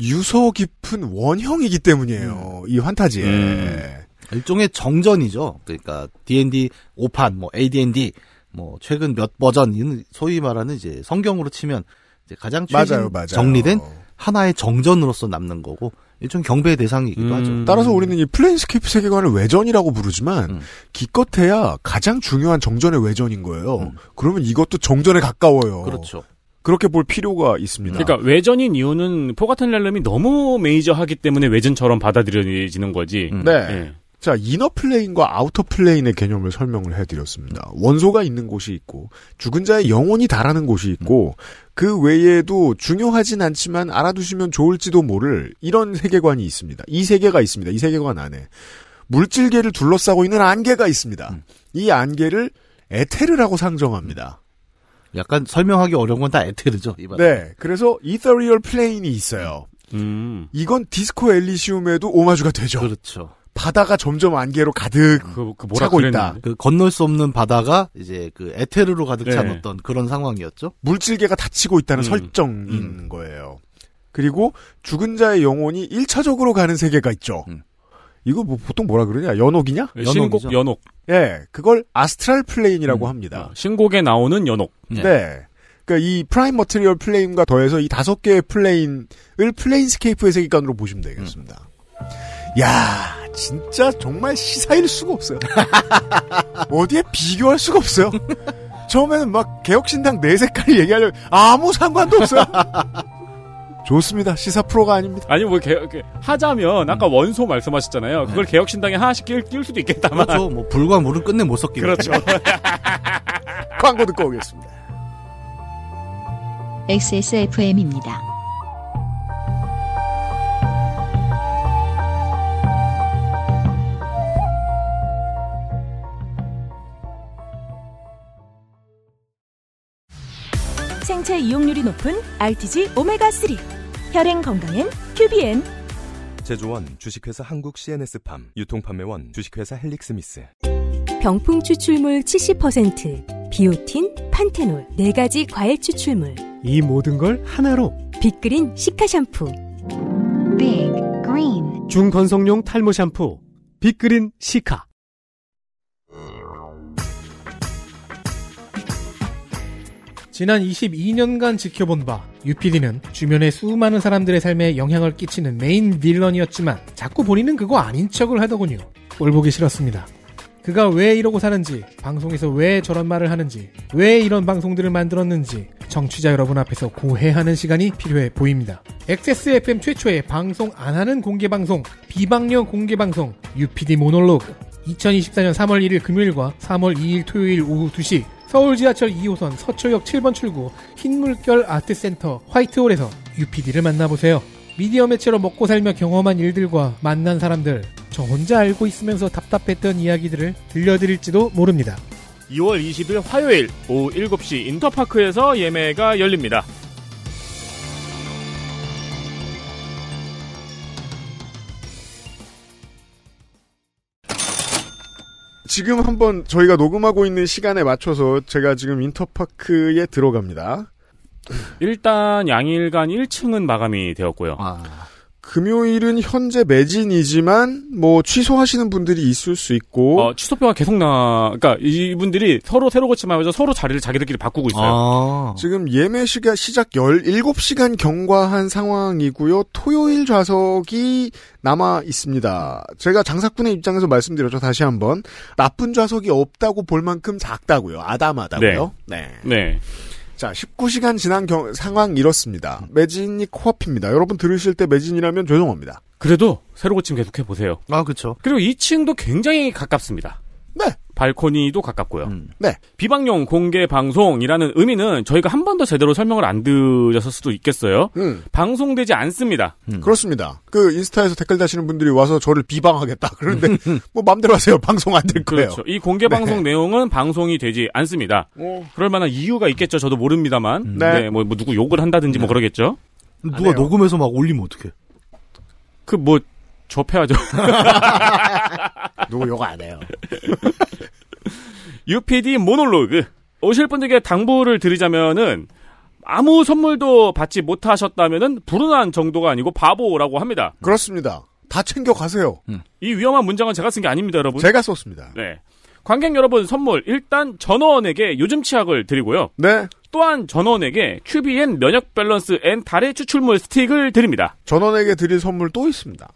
유서 깊은 원형이기 때문이에요. 이 환타지에. 음. 일종의 정전이죠. 그러니까 D&D 5판, 뭐 AD&D, 뭐 최근 몇 버전, 소위 말하는 이제 성경으로 치면 이제 가장 최신 맞아요, 맞아요. 정리된 하나의 정전으로서 남는 거고 일종 경배의 대상이기도 음. 하죠. 따라서 우리는 이 Planescape 세계관을 외전이라고 부르지만 음. 기껏해야 가장 중요한 정전의 외전인 거예요. 음. 그러면 이것도 정전에 가까워요. 그렇죠. 그렇게 볼 필요가 있습니다. 그러니까 외전인 이유는 Forgotten Realm이 너무 메이저하기 때문에 외전처럼 받아들여지는 거지. 음. 네. 예. 자, inner plane과 outer plane의 개념을 설명을 해드렸습니다. 원소가 있는 곳이 있고, 죽은 자의 영혼이 달하는 곳이 있고, 그 외에도 중요하진 않지만 알아두시면 좋을지도 모를 이런 세계관이 있습니다. 이 세계가 있습니다. 이 세계관 안에. 물질계를 둘러싸고 있는 안개가 있습니다. 이 안개를 에테르라고 상정합니다. 약간 설명하기 어려운 건 다 에테르죠. 이 말. 네. 그래서 ethereal plane이 있어요. 음. 이건 Disco Elysium에도 오마주가 되죠. 그렇죠. 바다가 점점 안개로 가득 그, 그 뭐라 차고 그랬는데. 있다. 그 건널 수 없는 바다가 이제 그 에테르로 가득 찬 네. 어떤 그런 상황이었죠. 물질계가 닫히고 있다는 음. 설정인 음. 거예요. 그리고 죽은 자의 영혼이 1차적으로 가는 세계가 있죠. 음. 이거 뭐 보통 뭐라 그러냐? 연옥이냐? 신곡 연옥이죠. 연옥. 예, 그걸 astral plane이라고 음. 합니다. 어, 신곡에 나오는 연옥. 네. 네. 그러니까 이 prime material plane과 더해서 이 다섯 개의 plane을 Planescape의 세계관으로 보시면 되겠습니다. 야, 진짜 정말 시사일 수가 없어요. [LAUGHS] 어디에 비교할 수가 없어요. 처음에는 막 개혁신당 네 색깔 얘기하려면 아무 상관도 없어요. 좋습니다. 시사 프로가 아닙니다. 아니 뭐 개혁 하자면 아까 원소 말씀하셨잖아요. 그걸 개혁신당에 하나씩 끼울, 끼울 수도 있겠다만. 그렇죠. 뭐 불과 물은 끝내 못 섞기. 그렇죠. [LAUGHS] 광고 듣고 오겠습니다. XSFM입니다. 생체 이용률이 높은 rTG 오메가3 혈행 건강엔 QBN. 제조원 주식회사 한국 CNS팜 유통판매원 주식회사 헬릭스미스. 병풀 추출물 70%, 비오틴, 판테놀, 4가지 과일 추출물. 이 모든 걸 하나로. Big Green 시카 샴푸. Big Green. 중건성용 탈모 샴푸 Big Green 시카 지난 22년간 지켜본 바 UPD는 주변의 수많은 사람들의 삶에 영향을 끼치는 main villain이었지만 자꾸 본인은 그거 아닌 척을 하더군요. 꼴 보기 싫었습니다. 그가 왜 이러고 사는지, 방송에서 왜 저런 말을 하는지, 왜 이런 방송들을 만들었는지 청취자 여러분 앞에서 고해하는 시간이 필요해 보입니다. XSFM 최초의 방송 안 하는 공개 방송, 비방용 공개 방송 UPD 모놀로그 2024년 3월 1일 금요일과 3월 2일 토요일 오후 2시 서울 지하철 2호선 서초역 7번 출구 흰물결 아트센터 화이트홀에서 UPD를 만나보세요. 미디어 매체로 먹고 살며 경험한 일들과 만난 사람들, 저 혼자 알고 있으면서 답답했던 이야기들을 들려드릴지도 모릅니다. 2월 20일 화요일 오후 7시 인터파크에서 예매가 열립니다. 지금 한번 저희가 녹음하고 있는 시간에 맞춰서 제가 지금 인터파크에 들어갑니다. 일단 양일간 1층은 마감이 되었고요. 금요일은 현재 매진이지만 뭐 취소하시는 분들이 있을 수 있고 어, 취소표가 계속 나, 그러니까 이분들이 서로 새로 고치면서 서로 자리를 자기들끼리 바꾸고 있어요. 아. 지금 예매 시가 시작 17시간 경과한 상황이고요. 토요일 좌석이 남아 있습니다. 제가 장사꾼의 입장에서 말씀드렸죠. 다시 한번. 나쁜 좌석이 없다고 볼 만큼 작다고요. 아담하다고요. 네. 네. 자, 19시간 지난 경- 상황 이렇습니다. 매진이 코앞입니다. 여러분 들으실 때 매진이라면 죄송합니다. 그래도 새로 고침 계속해 보세요. 아, 그렇죠. 그리고 2층도 굉장히 가깝습니다. 네. 발코니도 가깝고요. 네. 비방용 공개 방송이라는 의미는 저희가 한 번도 제대로 설명을 안 드렸을 수도 있겠어요. 음. 방송되지 않습니다. 그렇습니다. 그 인스타에서 댓글 다시는 분들이 와서 저를 비방하겠다. 그런데 [LAUGHS] 뭐 맘대로 하세요. 방송 안 될 거예요. 그렇죠. 이 공개 방송 네. 내용은 방송이 되지 않습니다. 어. 그럴 만한 이유가 있겠죠. 저도 모릅니다만. 네. 네. 뭐, 뭐 누구 욕을 한다든지 뭐 그러겠죠. 누가 녹음해서 막 올리면 어떡해. 그 뭐 접해야죠. [LAUGHS] 누구 욕 안 해요. [LAUGHS] UPD 모놀로그. 오실 분들께 당부를 드리자면은 아무 선물도 받지 못하셨다면은 불운한 정도가 아니고 바보라고 합니다. 그렇습니다. 다 챙겨 가세요. 이 위험한 문장은 제가 쓴 게 아닙니다, 여러분. 제가 썼습니다. 네. 관객 여러분 선물 일단 전원에게 요즘 치약을 드리고요. 네. 또한 전원에게 QBN 면역 밸런스 앤 달의 추출물 스틱을 드립니다. 전원에게 드릴 선물 또 있습니다.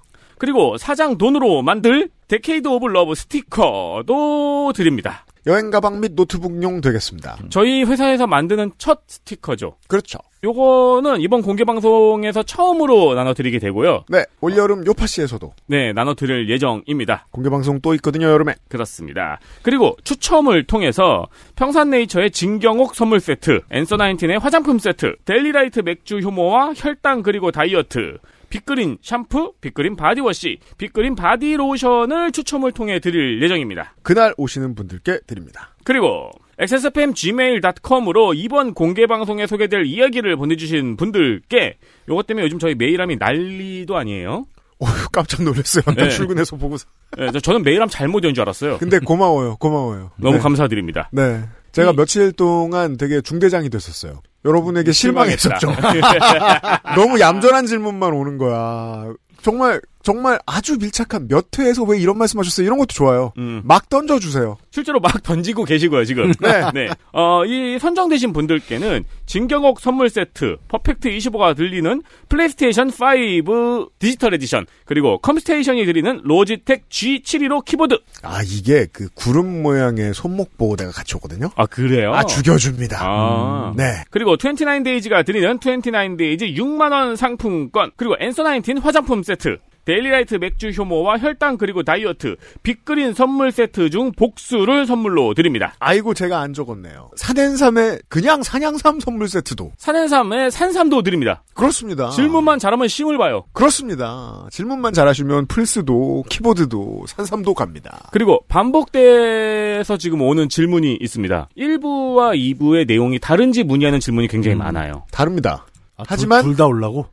그리고 사장 돈으로 만들 Decade of Love 스티커도 드립니다. 여행 가방 및 노트북용 되겠습니다. 저희 회사에서 만드는 첫 스티커죠. 그렇죠. 요거는 이번 공개 방송에서 처음으로 나눠드리게 되고요. 네. 올 여름 요파시에서도 네, 나눠드릴 예정입니다. 공개 방송 또 있거든요, 여름에. 그렇습니다. 그리고 추첨을 통해서 평산네이처의 진경옥 선물 세트, Answer Nineteen의 화장품 세트, 델리라이트 맥주 효모와 혈당 그리고 다이어트, 빅그린 샴푸, 빅그린 바디워시, 빅그린 바디로션을 추첨을 통해 드릴 예정입니다. 그날 오시는 분들께 드립니다. 그리고 xsfm.gmail.com으로 이번 공개 방송에 소개될 이야기를 보내주신 분들께 요것 때문에 요즘 저희 메일함이 난리도 아니에요. [LAUGHS] 어휴, 깜짝 놀랐어요. 나 네. 출근해서 보고서. 네, 저- 저는 메일함 잘못 연 줄 알았어요. 근데 고마워요, 고마워요. 너무 네. 감사드립니다. 네. 제가 며칠 동안 되게 중대장이 됐었어요. 여러분에게 실망했었죠. [LAUGHS] 너무 얌전한 질문만 오는 거야. 정말 정말 아주 밀착한 몇 회에서 왜 이런 말씀하셨어요? 이런 것도 좋아요. 막 던져주세요. 실제로 막 던지고 계시고요, 지금. 네. 어, 이 선정되신 분들께는 진경옥 선물 세트, 퍼펙트 25가 들리는 플레이스테이션 5 디지털 에디션, 그리고 컴스테이션이 드리는 로지텍 G72로 키보드. 아, 이게 그 구름 모양의 손목 보호대가 같이 오거든요. 아, 그래요? 아, 죽여줍니다. 아. 음, 네. 그리고 29데이즈가 드리는 29데이즈 6만 원 상품권, 그리고 앤서 19 화장품 세트, 데일리라이트 맥주 효모와 혈당 그리고 다이어트, 빅그린 선물 세트 중 복수를 선물로 드립니다. 아이고, 제가 안 적었네요. 산엔삼의 그냥 산양삼 선물 세트도. 산엔삼에 산삼도 드립니다. 그렇습니다. 질문만 잘하면 싱을 봐요. 그렇습니다. 질문만 잘하시면 플스도, 키보드도, 산삼도 갑니다. 그리고 반복돼서 지금 오는 질문이 있습니다. 1부와 2부의 내용이 다른지 문의하는 질문이 굉장히 많아요. 다릅니다. 아, 하지만 둘 다 올라고?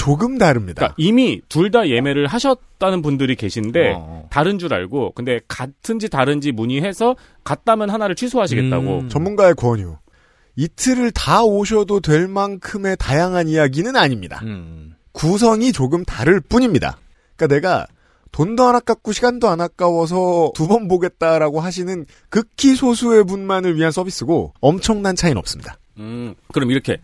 조금 다릅니다. 그러니까 이미 둘 다 예매를 하셨다는 분들이 계신데 어. 다른 줄 알고 근데 같은지 다른지 문의해서 같다면 하나를 취소하시겠다고. 음. 전문가의 권유. 이틀을 다 오셔도 될 만큼의 다양한 이야기는 아닙니다. 음. 구성이 조금 다를 뿐입니다. 그러니까 내가 돈도 안 아깝고 시간도 안 아까워서 두 번 보겠다라고 하시는 극히 소수의 분만을 위한 서비스고 엄청난 차이는 없습니다. 음, 그럼 이렇게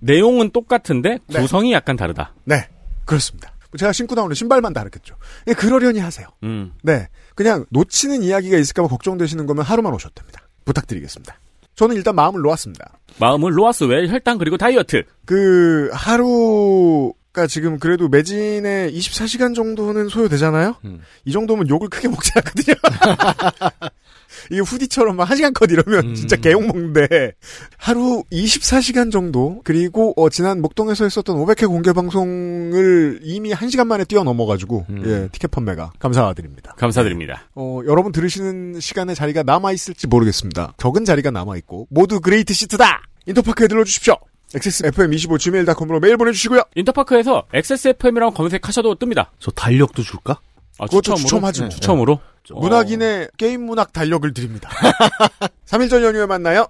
내용은 똑같은데 네. 구성이 약간 다르다. 네, 그렇습니다. 제가 신고 나오는 신발만 다르겠죠. 예, 그러려니 하세요. 음. 네, 그냥 놓치는 이야기가 있을까봐 걱정되시는 거면 하루만 오셔도 됩니다. 부탁드리겠습니다. 저는 일단 마음을 놓았습니다. 마음을 로아스 웰 혈당 그리고 다이어트. 그 하루가 지금 그래도 매진에 24시간 정도는 소요되잖아요. 음. 이 정도면 욕을 크게 먹지 않거든요. [LAUGHS] 이게 후디처럼 막 1시간 컷 이러면 음. 진짜 개욕 먹는데 하루 24시간 정도 그리고 어, 지난 목동에서 했었던 500회 공개 방송을 이미 1시간 만에 뛰어넘어 가지고 음. 예, 티켓 판매가 감사드립니다. 감사드립니다. 어, 여러분 들으시는 시간에 자리가 남아 있을지 모르겠습니다. 적은 자리가 남아 있고 모두 great seat다. 인터파크에 들러 주십시오. XSFM25 gmail.com으로 메일 보내주시고요. 인터파크에서 XSFM이라고 검색하셔도 뜹니다. 저 달력도 줄까? 아, 그것도 추첨으로? 추첨하죠. 네, 추첨으로. 문학인의 게임 문학 달력을 드립니다. 3일 전 연휴에 만나요.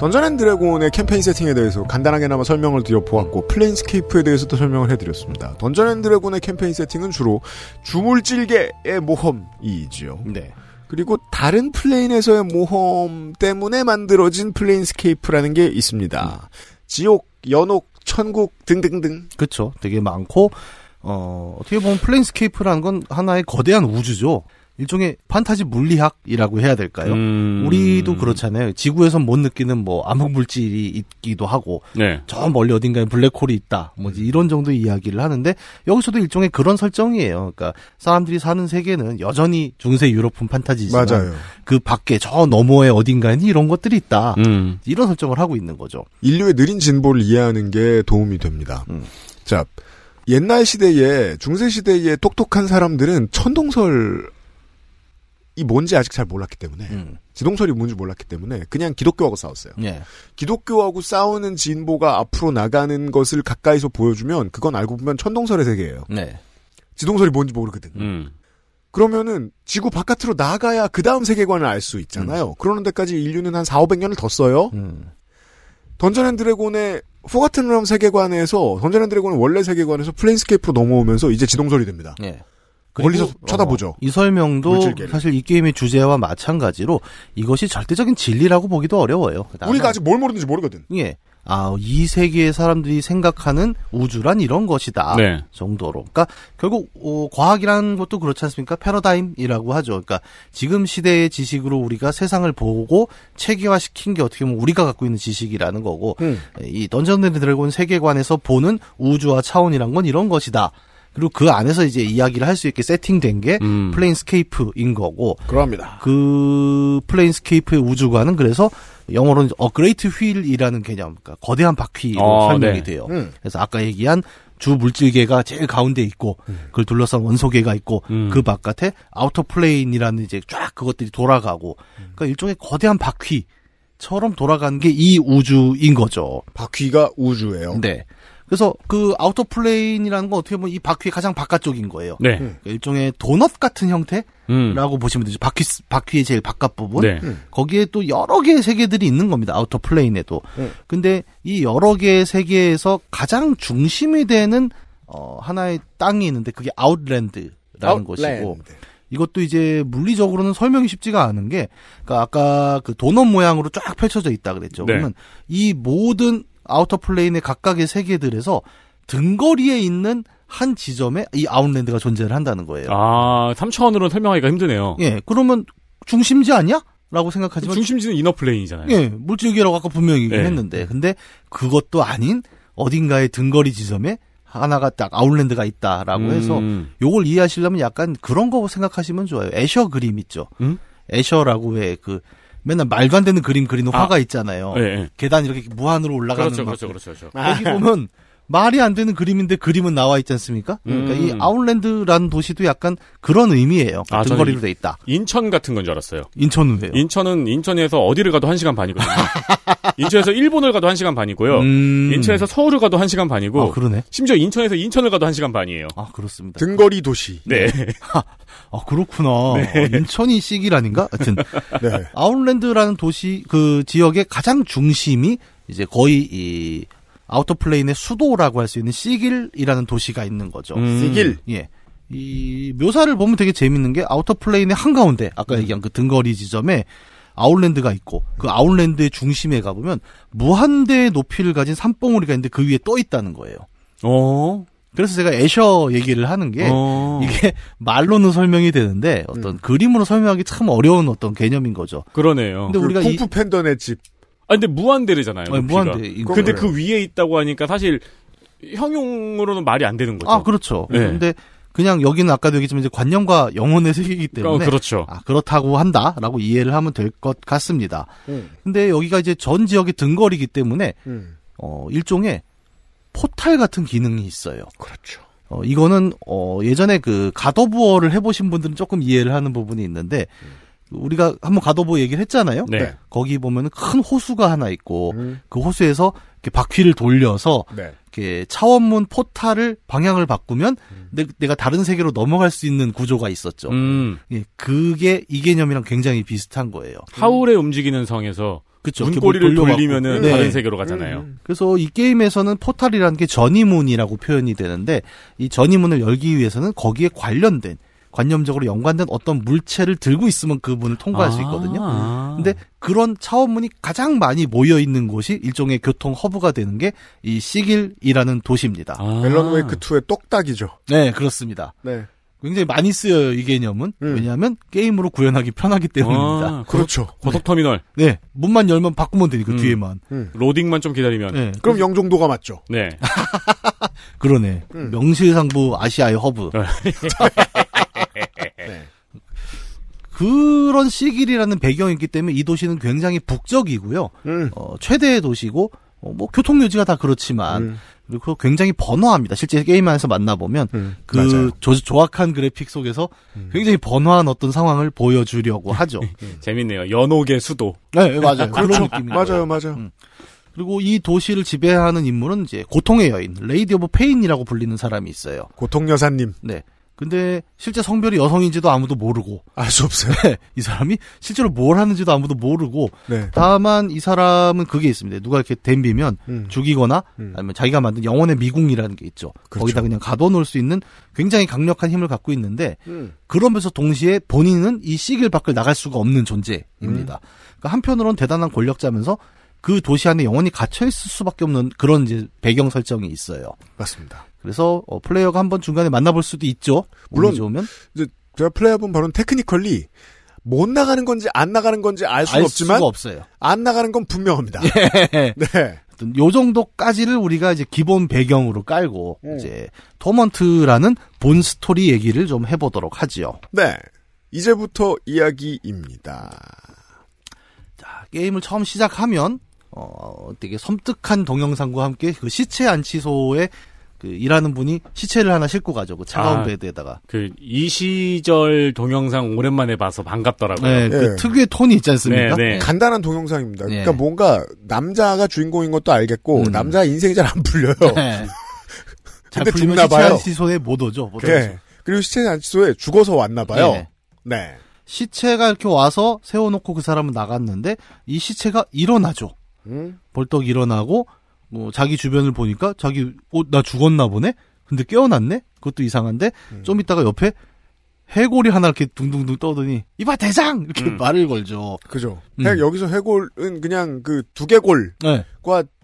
던전 앤 드래곤의 캠페인 세팅에 대해서 간단하게나마 설명을 드려보았고 플레인스케이프에 대해서도 설명을 해드렸습니다. 던전 앤 드래곤의 캠페인 세팅은 주로 주물질계의 모험이지요. 네. 그리고 다른 plane에서의 모험 때문에 만들어진 플레인스케이프라는 게 있습니다. 지옥, 연옥, 천국 등등등. 그렇죠. 되게 많고 어, 어떻게 보면 플레인스케이프라는 건 하나의 거대한 우주죠. 일종의 판타지 물리학이라고 해야 될까요? 음. 우리도 그렇잖아요. 지구에선 못 느끼는 뭐 암흑 물질이 있기도 하고 네. 저 멀리 어딘가에 블랙홀이 있다. 뭐 이런 정도의 이야기를 하는데 여기서도 일종의 그런 설정이에요. 그러니까 사람들이 사는 세계는 여전히 중세 유럽풍 판타지지만 맞아요. 그 밖에 저 너머에 어딘가에는 이런 것들이 있다. 음. 이런 설정을 하고 있는 거죠. 인류의 느린 진보를 이해하는 게 도움이 됩니다. 음. 자, 옛날 시대에, 중세 시대에 똑똑한 사람들은 천동설 이 뭔지 아직 잘 몰랐기 때문에, 음. 지동설이 뭔지 몰랐기 때문에, 그냥 기독교하고 싸웠어요. 예. 기독교하고 싸우는 진보가 앞으로 나가는 것을 가까이서 보여주면, 그건 알고 보면 천동설의 세계예요. 네. 지동설이 뭔지 모르거든. 음. 그러면은, 지구 바깥으로 나가야 그 다음 세계관을 알 수 있잖아요. 그러는 데까지 인류는 한 4, 500년을 더 써요. 음. 던전 앤 드래곤의 포가튼 렐름 세계관에서 던전 앤 드래곤의 원래 세계관에서 플레인스케이프로 넘어오면서 이제 지동설이 됩니다. 예. 멀리서 그리고, 쳐다보죠. 어, 이 설명도 물질계를. 사실 이 게임의 주제와 마찬가지로 이것이 절대적인 진리라고 보기도 어려워요. 우리가 아직 뭘 모르는지 모르거든. 예. 아, 이 세계의 사람들이 생각하는 우주란 이런 것이다. 네. 정도로. 그러니까 결국 어, 과학이라는 것도 그렇지 않습니까? 패러다임이라고 하죠. 그러니까 지금 시대의 지식으로 우리가 세상을 보고 체계화시킨 게 어떻게 보면 우리가 갖고 있는 지식이라는 거고 음. 이 던전 앤 드래곤 세계관에서 보는 우주와 차원이란 건 이런 것이다. 그리고 그 안에서 이제 이야기를 할 수 있게 세팅된 게 음. 플레인스케이프인 거고 그럽니다. 그 플레인스케이프의 우주관은 그래서 영어로는 어 Great Wheel이라는 개념, 그러니까 거대한 바퀴로 어, 설명이 네. 돼요. 음. 그래서 아까 얘기한 주 물질계가 제일 가운데 있고 그걸 둘러싼 원소계가 있고 그 바깥에 outer plane이라는 이제 쫙 그것들이 돌아가고 그러니까 일종의 거대한 바퀴처럼 돌아가는 게 이 우주인 거죠. 바퀴가 우주예요. 네. 그래서 그 outer plane이라는 건 어떻게 보면 이 바퀴의 가장 바깥쪽인 거예요. 네. 그러니까 일종의 도넛 같은 형태라고 음. 보시면 되죠. 바퀴 바퀴의 제일 바깥 부분. 네. 거기에 또 여러 개의 세계들이 있는 겁니다. outer plane에도. 근데 이 여러 개의 세계에서 가장 중심이 되는 어 하나의 땅이 있는데 그게 아웃랜드라는 아웃랜드. 곳이고 이것도 이제 물리적으로는 설명이 쉽지가 않은 게 그러니까 아까 그 도넛 모양으로 쫙 펼쳐져 있다 그랬죠. 네. 그러면 이 모든 outer plane의 각각의 세계들에서 등거리에 있는 한 지점에 이 아웃랜드가 존재를 한다는 거예요. 아, 3차원으로는 설명하기가 힘드네요. 예, 그러면 중심지 아니야? 라고 생각하지만 중심지는 inner plane이잖아요. 예, 물질계라고 아까 분명히 네. 얘기했는데 근데 그것도 아닌 어딘가의 등거리 지점에 하나가 딱 아웃랜드가 있다라고 음. 해서 요걸 이해하시려면 약간 그런 거 생각하시면 좋아요. 에셔 그림 있죠. 음? 에셔라고 왜 그 맨날 말도 안 되는 그림 그리는 아. 화가 있잖아요. 예, 예. 계단 이렇게 무한으로 올라가는 그렇죠, 막 그렇죠, 그렇죠, 그렇죠. 거기 보면 말이 안 되는 그림인데 그림은 나와 있지 않습니까? 그러니까 음. 이 아웃랜드라는 도시도 약간 그런 의미예요. 아, 등거리로 저는 돼 있다. 인천 같은 건 줄 알았어요. 인천은 왜요? 인천은 인천에서 어디를 가도 1시간 반이거든요. [LAUGHS] 인천에서 일본을 가도 1시간 반이고요. 음. 인천에서 서울을 가도 1시간 반이고 아, 그러네. 심지어 인천에서 인천을 가도 1시간 반이에요. 아, 그렇습니다. 등거리 도시. 네. [LAUGHS] 아, 그렇구나. 네. 어, 인천이 시길이라는가? 하여튼. [LAUGHS] 네. 아웃랜드라는 도시, 그 지역의 가장 중심이 이제 거의 이 outer plane의 수도라고 할 수 있는 시길이라는 도시가 있는 거죠. 음. 시길. 예. 이 묘사를 보면 되게 재밌는 게 outer plane의 한가운데, 아까 얘기한 그 등거리 지점에 아웃랜드가 있고 그 아웃랜드의 중심에 가보면 무한대의 높이를 가진 산봉우리가 있는데 그 위에 떠 있다는 거예요. 어. 그래서 제가 에셔 얘기를 하는 게 어. 이게 말로는 설명이 되는데 어떤 그림으로 설명하기 참 어려운 어떤 개념인 거죠. 그러네요. 근데 우리가 이 쿵푸 팬더네 집. 아 근데 무한대래잖아요. 네, 높이가. 무한대. 근데. 그 위에 있다고 하니까 사실 형용으로는 말이 안 되는 거죠. 아 그렇죠. 네. 근데 그냥 여기는 아까도 얘기했지만 이제 관념과 영혼의 세계이기 때문에 어, 그렇죠. 아, 그렇다고 한다라고 이해를 하면 될 것 같습니다. 음. 근데 여기가 이제 전 지역의 등거리이기 때문에 음. 어, 일종의 포탈 같은 기능이 있어요. 그렇죠. 어, 이거는 어, 예전에 그 가도부어를 해보신 분들은 조금 이해를 하는 부분이 있는데 우리가 한번 가도부 얘기를 했잖아요. 네. 거기 보면 큰 호수가 하나 있고 음. 그 호수에서 이렇게 바퀴를 돌려서 네. 이렇게 차원문 포탈을 방향을 바꾸면 내, 내가 다른 세계로 넘어갈 수 있는 구조가 있었죠. 음. 예, 그게 이 개념이랑 굉장히 비슷한 거예요. 하울의 움직이는 성에서 그쵸. 문고리를 뭐. 돌리면은 네. 다른 세계로 가잖아요. 음. 그래서 이 게임에서는 포탈이라는 게 전이문이라고 표현이 되는데 이 전이문을 열기 위해서는 거기에 관련된 관념적으로 연관된 어떤 물체를 들고 있으면 그 문을 통과할 수 있거든요. 아. 근데 그런 차원문이 가장 많이 모여 있는 곳이 일종의 교통 허브가 되는 게 이 시길이라는 도시입니다. 아. 앨런 웨이크 2의 똑딱이죠. 네, 그렇습니다. 네. 굉장히 많이 쓰여요, 이 개념은. 음. 왜냐하면 게임으로 구현하기 편하기 때문입니다. 아, 그렇죠. 고속터미널 네, 문만 열면 바꾸면 되니까 음. 뒤에만. 로딩만 좀 기다리면 네, 그럼 영종도가 맞죠. 네. [LAUGHS] 그러네. 음. 명실상부 아시아의 허브. 네. 그런 시길이라는 배경이기 때문에 이 도시는 굉장히 북적이고요. 음. 어, 최대의 도시고 어, 뭐 교통 요지가 다 그렇지만 음. 그리고 굉장히 번화합니다. 실제 게임 안에서 만나보면 음. 그 맞아요. 조, 조악한 그래픽 속에서 굉장히 번화한 어떤 상황을 보여주려고 하죠. 재밌네요. 연옥의 수도. 네, 맞아요. 그런 그렇죠. 느낌이 맞아요, 맞아요. 음. 그리고 이 도시를 지배하는 인물은 이제 고통의 여인, Lady of Pain이라고 불리는 사람이 있어요. 고통 여사님 네. 근데 실제 성별이 여성인지도 아무도 모르고 알 수 없어요. 네, 이 사람이 실제로 뭘 하는지도 아무도 모르고 네. 다만 이 사람은 그게 있습니다. 누가 이렇게 댐비면 음. 죽이거나 음. 아니면 자기가 만든 영혼의 미궁이라는 게 있죠. 그렇죠. 거기다 그냥 가둬놓을 수 있는 굉장히 강력한 힘을 갖고 있는데 음. 그러면서 동시에 본인은 이 시길 밖을 나갈 수가 없는 존재입니다. 음. 그러니까 한편으로는 대단한 권력자면서 그 도시 안에 영원히 갇혀 있을 수밖에 없는 그런 이제 배경 설정이 있어요. 맞습니다. 그래서 어, 플레이어가 한번 중간에 만나볼 수도 있죠. 물론 좋으면 이제 제가 플레이해본 바로는 technically 못 나가는 건지 안 나가는 건지 알 수는 알 없지만 수가 없어요. 안 나가는 건 분명합니다. 예. 네. 요 정도까지를 우리가 이제 기본 배경으로 깔고 음. 이제 토먼트라는 본 스토리 얘기를 좀 해보도록 하지요. 네. 이제부터 이야기입니다. 자, 게임을 처음 시작하면 어 되게 섬뜩한 동영상과 함께 그 시체 안치소의 그 일하는 분이 시체를 하나 싣고 가죠. 그 차가운 아, 베드에다가. 그 이 시절 동영상 오랜만에 봐서 반갑더라고요. 네, 그 특유의 톤이 있지 않습니까? 네, 네. 간단한 동영상입니다. 네. 그러니까 뭔가 남자가 주인공인 것도 알겠고 음. 남자 인생이 잘 안 풀려요. 네. [LAUGHS] 잘 풀리면 죽나 봐요. 시체한시소에 못 오죠. 못 네. 그리고 시체 안치소에 죽어서 왔나 봐요. 네. 네. 시체가 이렇게 와서 세워놓고 그 사람은 나갔는데 이 시체가 일어나죠. 음? 벌떡 일어나고 뭐 자기 주변을 보니까 자기 어 나 죽었나 보네. 근데 깨어났네. 그것도 이상한데 음. 좀 있다가 옆에 해골이 하나 이렇게 둥둥둥 떠더니 이봐 대장 이렇게 음. 말을 걸죠. 그죠. 음. 해- 여기서 해골은 그냥 그 두개골과 네.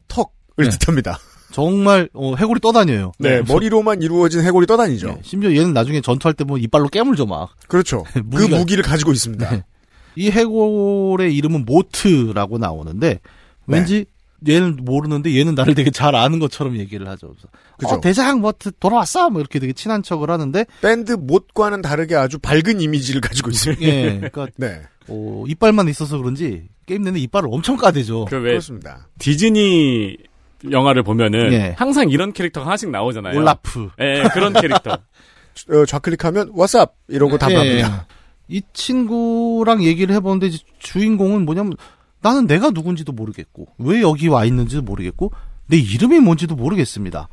턱을 네. 뜻합니다. 정말 어, 해골이 떠다녀요. 네, 머리로만 이루어진 해골이 떠다니죠. 네, 심지어 얘는 나중에 전투할 때 보면 이빨로 깨물죠 막. 그렇죠. [LAUGHS] 그 무기가- 무기를 가지고 있습니다. 네. 이 해골의 이름은 모트라고 나오는데 왠지 얘는 모르는데 얘는 나를 되게 잘 아는 것처럼 얘기를 하죠. 그래서. 어, 대장 모트 돌아왔어. 뭐 이렇게 되게 친한 척을 하는데 밴드 못과는 다르게 아주 밝은 이미지를 가지고 있습니다. 예, [LAUGHS] 그러니까 네. 어, 이빨만 있어서 그런지 게임 내내 이빨을 엄청 까대죠. 그왜 그렇습니다. 디즈니 영화를 보면은 예. 항상 이런 캐릭터가 하나씩 나오잖아요. 올라프. 예, 그런 캐릭터. [LAUGHS] 어, 좌클릭하면 what's up 이러고 답합니다. 예. 이 친구랑 얘기를 해보는데 주인공은 뭐냐면 나는 내가 누군지도 모르겠고 왜 여기 와 있는지도 모르겠고 내 이름이 뭔지도 모르겠습니다.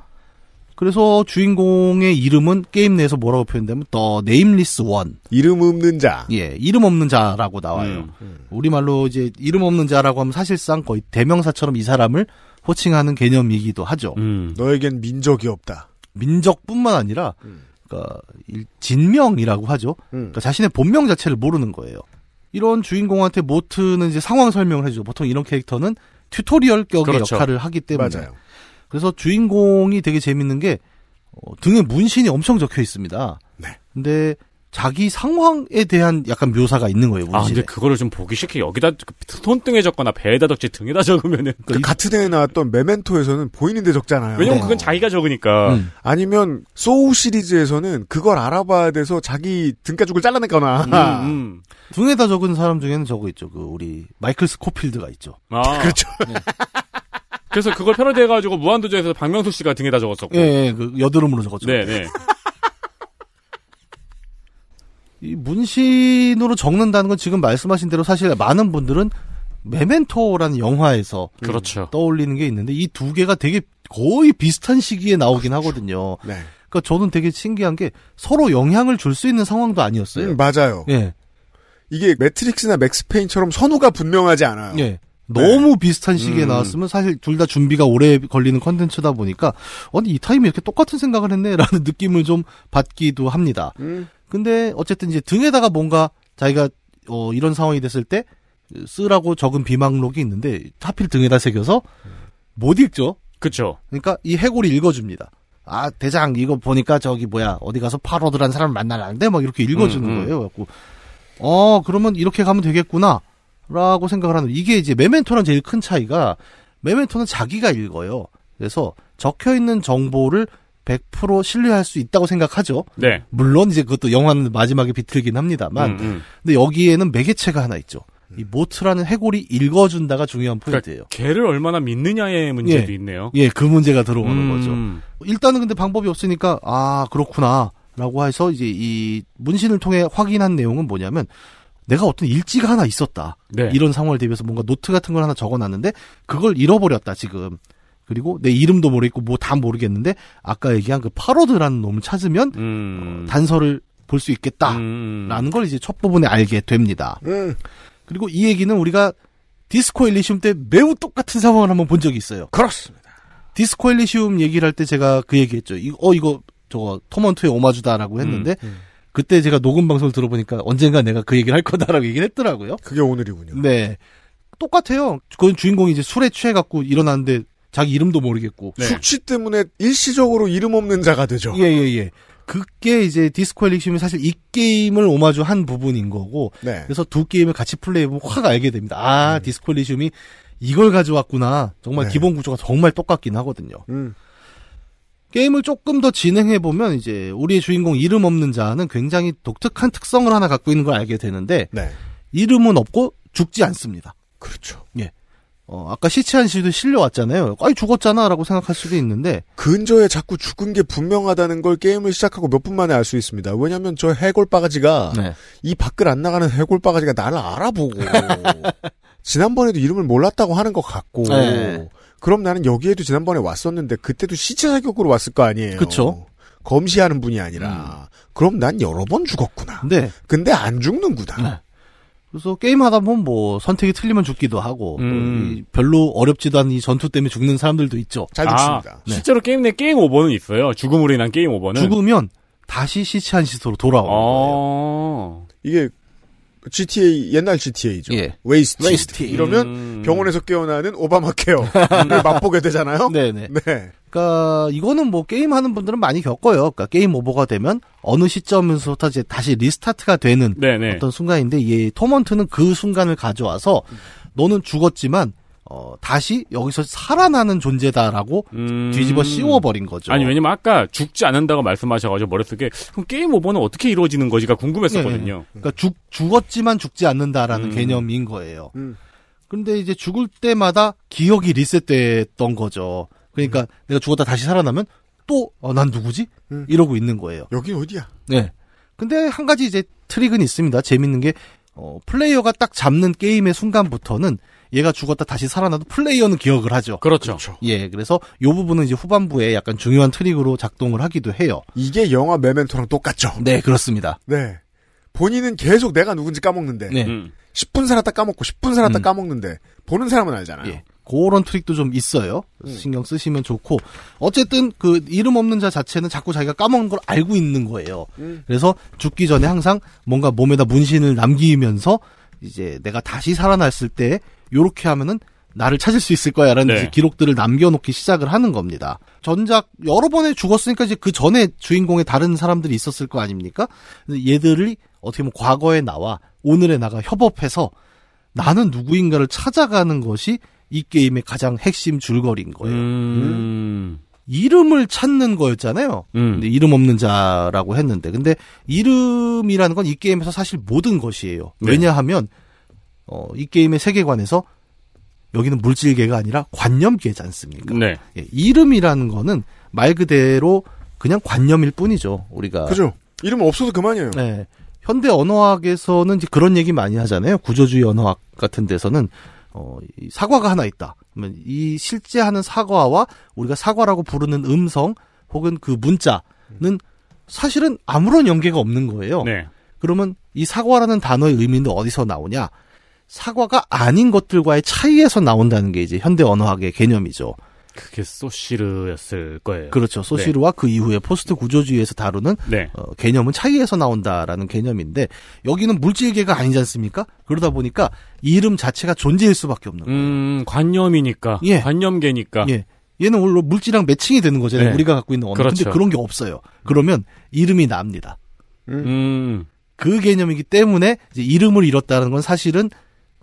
그래서 주인공의 이름은 게임 내에서 뭐라고 표현되면 The Nameless One. 이름 없는 자. 예, 이름 없는 자라고 나와요. 음. 우리말로 이제 이름 없는 자라고 하면 사실상 거의 대명사처럼 이 사람을 호칭하는 개념이기도 하죠. 음. 너에겐 민족이 없다. 민족뿐만 아니라 그러니까 일- 진명이라고 하죠. 음. 그러니까 자신의 본명 자체를 모르는 거예요. 이런 주인공한테 모트는 이제 상황 설명을 해주죠. 보통 이런 캐릭터는 tutorial 격의 그렇죠. 역할을 하기 때문에. 맞아요. 그래서 주인공이 되게 재밌는 게 어, 등에 문신이 엄청 적혀 있습니다. 네. 근데 자기 상황에 대한 약간 묘사가 있는 거예요. 아, 문신에. 근데 그거를 좀 보기 싫게 여기다 손등에 적거나 배에다 적지 등에다 적으면은. 그 같은 해에 나왔던 메멘토에서는 보이는 데 적잖아요. 왜냐면 네. 그건 자기가 적으니까. 음. 아니면 소우 시리즈에서는 그걸 알아봐야 돼서 자기 등가죽을 잘라냈거나. 음, 음. [LAUGHS] 등에다 적은 사람 중에는 저거 있죠. 그 우리 마이클 스코필드가 있죠. 아, [LAUGHS] 그렇죠. 그래서 그걸 패러디해가지고 무한도전에서 박명수 씨가 등에다 적었었고. 예, 예, 그 여드름으로 적었죠. 네, 네. 이 문신으로 적는다는 건 지금 말씀하신 대로 사실 많은 분들은 메멘토라는 영화에서 그렇죠. 떠올리는 게 있는데 이 두 개가 되게 거의 비슷한 시기에 나오긴 하거든요. 네. 그러니까 저는 되게 신기한 게 서로 영향을 줄 수 있는 상황도 아니었어요. 음, 맞아요. 예. 이게 매트릭스나 맥스페인처럼 선호가 분명하지 않아요. 예. 너무 비슷한 음. 시기에 나왔으면 사실 둘 다 준비가 오래 걸리는 컨텐츠다 보니까 아니 이 타임에 이렇게 똑같은 생각을 했네라는 [LAUGHS] 느낌을 좀 받기도 합니다. 음. 근데 어쨌든 이제 등에다가 뭔가 자기가 어 이런 상황이 됐을 때 쓰라고 적은 비망록이 있는데 하필 등에다 새겨서 못 읽죠. 그쵸. 그러니까 이 해골이 읽어줍니다. 아 대장 이거 보니까 저기 뭐야 어디 가서 파로드란 사람 만나라는데 막 이렇게 읽어주는 음, 음. 거예요. 갖고 어 그러면 이렇게 가면 되겠구나 라고 생각을 하는 이게 이제 메멘토랑 제일 큰 차이가 메멘토는 자기가 읽어요. 그래서 적혀 있는 정보를 100% 신뢰할 수 있다고 생각하죠. 네. 물론 이제 그것도 영화는 마지막에 비틀긴 합니다만, 음, 음. 근데 여기에는 매개체가 하나 있죠. 이 모트라는 해골이 읽어준다가 중요한 포인트예요. 걔를 얼마나 믿느냐의 문제도 있네요. 예, 그 문제가 들어오는 음. 거죠. 일단은 근데 방법이 없으니까 아 그렇구나라고 해서 이제 이 문신을 통해 확인한 내용은 뭐냐면 내가 어떤 일지가 하나 있었다. 네. 이런 상황을 대비해서 뭔가 노트 같은 걸 하나 적어놨는데 그걸 잃어버렸다 지금. 그리고 내 이름도 모르겠고 뭐 다 모르겠는데 아까 얘기한 그 파로드라는 놈을 찾으면 음. 단서를 볼 수 있겠다라는 음. 걸 이제 첫 부분에 알게 됩니다. 음. 그리고 이 얘기는 우리가 디스코 엘리시움 때 매우 똑같은 상황을 한번 본 적이 있어요. 그렇습니다. 디스코 엘리시움 얘기를 할 때 제가 그 얘기했죠. 이- 어 이거 저거 토먼트의 오마주다라고 했는데 음. 그때 제가 녹음 방송을 들어보니까 언젠가 내가 그 얘기를 할 거다라고 얘기를 했더라고요. 그게 오늘이군요. 네. 똑같아요. 그건 주인공이 이제 술에 취해갖고 일어났는데 자기 이름도 모르겠고. 네. 숙취 때문에 일시적으로 이름 없는 자가 되죠. 예, 예, 예. 그게 이제 디스코 엘리시움이 사실 이 게임을 오마주한 부분인 거고. 네. 그래서 두 게임을 같이 플레이해보면 확 알게 됩니다. 아, 디스코 엘리시움이 이걸 가져왔구나. 정말 네. 기본 구조가 정말 똑같긴 하거든요. 음. 게임을 조금 더 진행해 보면 이제 우리의 주인공 이름 없는 자는 굉장히 독특한 특성을 하나 갖고 있는 걸 알게 되는데 네. 이름은 없고 죽지 않습니다. 그렇죠. 예. 어, 아까 시치한 씨도 실려왔잖아요. 아이 죽었잖아 라고 생각할 수도 있는데 근저에 자꾸 죽은 게 분명하다는 걸 게임을 시작하고 몇 분 만에 알 수 있습니다. 왜냐하면 저 해골 바가지가 네. 이 밖을 안 나가는 해골 바가지가 나를 알아보고 [LAUGHS] 지난번에도 이름을 몰랐다고 하는 것 같고 네. 그럼 나는 여기에도 지난번에 왔었는데 그때도 시체 사격으로 왔을 거 아니에요. 그쵸. 검시하는 분이 아니라 그럼 난 여러 번 죽었구나. 네. 근데 안 죽는구나. 그래서 게임하다 보면 뭐 선택이 틀리면 죽기도 하고 또 음. 이 별로 어렵지도 않은 이 전투 때문에 죽는 사람들도 있죠. 잘 아, 네. 실제로 게임 내 게임 오버는 있어요. 죽음으로 인한 게임 오버는. 죽으면 다시 시체안치소로 돌아오는 거예요. 어. 이게 GTA 옛날 GTA죠. 예. Wasted. Wasted. 이러면 음. 병원에서 깨어나는 오바마 케어를 [LAUGHS] 맛보게 되잖아요. 네네. 네. 그러니까 이거는 뭐 게임 하는 분들은 많이 겪어요. 그러니까 게임 오버가 되면 어느 시점에서부터 이제 다시 restart가 되는 네네. 어떤 순간인데 이 토먼트는 그 순간을 가져와서 너는 죽었지만 어, 다시 여기서 살아나는 존재다라고 음. 뒤집어 씌워버린 거죠. 아니 왜냐면 아까 죽지 않는다고 말씀하셔가지고 머릿속에 그럼 게임 오버는 어떻게 이루어지는 거지가 궁금했었거든요. 그러니까 죽, 죽었지만 죽지 않는다라는 음. 개념인 거예요. 음. 근데 이제 죽을 때마다 기억이 리셋됐던 거죠. 그러니까 내가 죽었다 다시 살아나면 또, 어, 난 누구지? 음. 이러고 있는 거예요. 여긴 어디야? 네. 근데 한 가지 이제 트릭은 있습니다. 재밌는 게, 어, 플레이어가 딱 잡는 게임의 순간부터는 얘가 죽었다 다시 살아나도 플레이어는 기억을 하죠. 그렇죠. 예, 그래서 요 부분은 이제 후반부에 약간 중요한 트릭으로 작동을 하기도 해요. 이게 영화 메멘토랑 똑같죠. 네, 그렇습니다. 네. 본인은 계속 내가 누군지 까먹는데 네. 음. 10분 살았다 까먹고 10분 살았다 음. 까먹는데 보는 사람은 알잖아요. 예. 그런 트릭도 좀 있어요. 음. 신경 쓰시면 좋고 어쨌든 그 이름 없는 자 자체는 자꾸 자기가 까먹은 걸 알고 있는 거예요. 음. 그래서 죽기 전에 항상 뭔가 몸에다 문신을 남기면서 이제 내가 다시 살아났을 때 요렇게 하면은 나를 찾을 수 있을 거야라는 네. 기록들을 남겨놓기 시작을 하는 겁니다. 전작 여러 번에 죽었으니까 이제 그 전에 주인공의 다른 사람들이 있었을 거 아닙니까? 얘들이 어떻게 보면 과거에 나와 오늘에 나가 협업해서 나는 누구인가를 찾아가는 것이 이 게임의 가장 핵심 줄거리인 거예요. 음. 이름을 찾는 거였잖아요. 음. 근데 이름 없는 자라고 했는데, 근데 이름이라는 건 이 게임에서 사실 모든 것이에요. 네. 왜냐하면 어, 이 게임의 세계관에서 여기는 물질계가 아니라 관념계지 않습니까? 네. 예, 이름이라는 거는 말 그대로 그냥 관념일 뿐이죠. 우리가 그죠? 이름 없어도 그만이에요. 네. 현대 언어학에서는 이제 그런 얘기 많이 하잖아요. 구조주의 언어학 같은 데서는 어, 이 사과가 하나 있다. 그러면 이 실제 하는 사과와 우리가 사과라고 부르는 음성 혹은 그 문자는 사실은 아무런 연계가 없는 거예요. 네. 그러면 이 사과라는 단어의 의미는 어디서 나오냐? 사과가 아닌 것들과의 차이에서 나온다는 게 이제 현대 언어학의 개념이죠. 그게 소시르였을 거예요. 그렇죠. 소시르와 그 이후에 포스트 구조주의에서 다루는 네. 어, 개념은 차이에서 나온다라는 개념인데 여기는 물질계가 아니지 않습니까? 그러다 보니까 이름 자체가 존재일 수밖에 없는 거예요. 음, 관념이니까. 예. 관념계니까. 예. 얘는 원래 물질이랑 매칭이 되는 거잖아요. 네. 우리가 갖고 있는 언어. 그렇죠. 근데 그런 게 없어요. 그러면 이름이 납니다. 음. 그 개념이기 때문에 이름을 잃었다는 건 사실은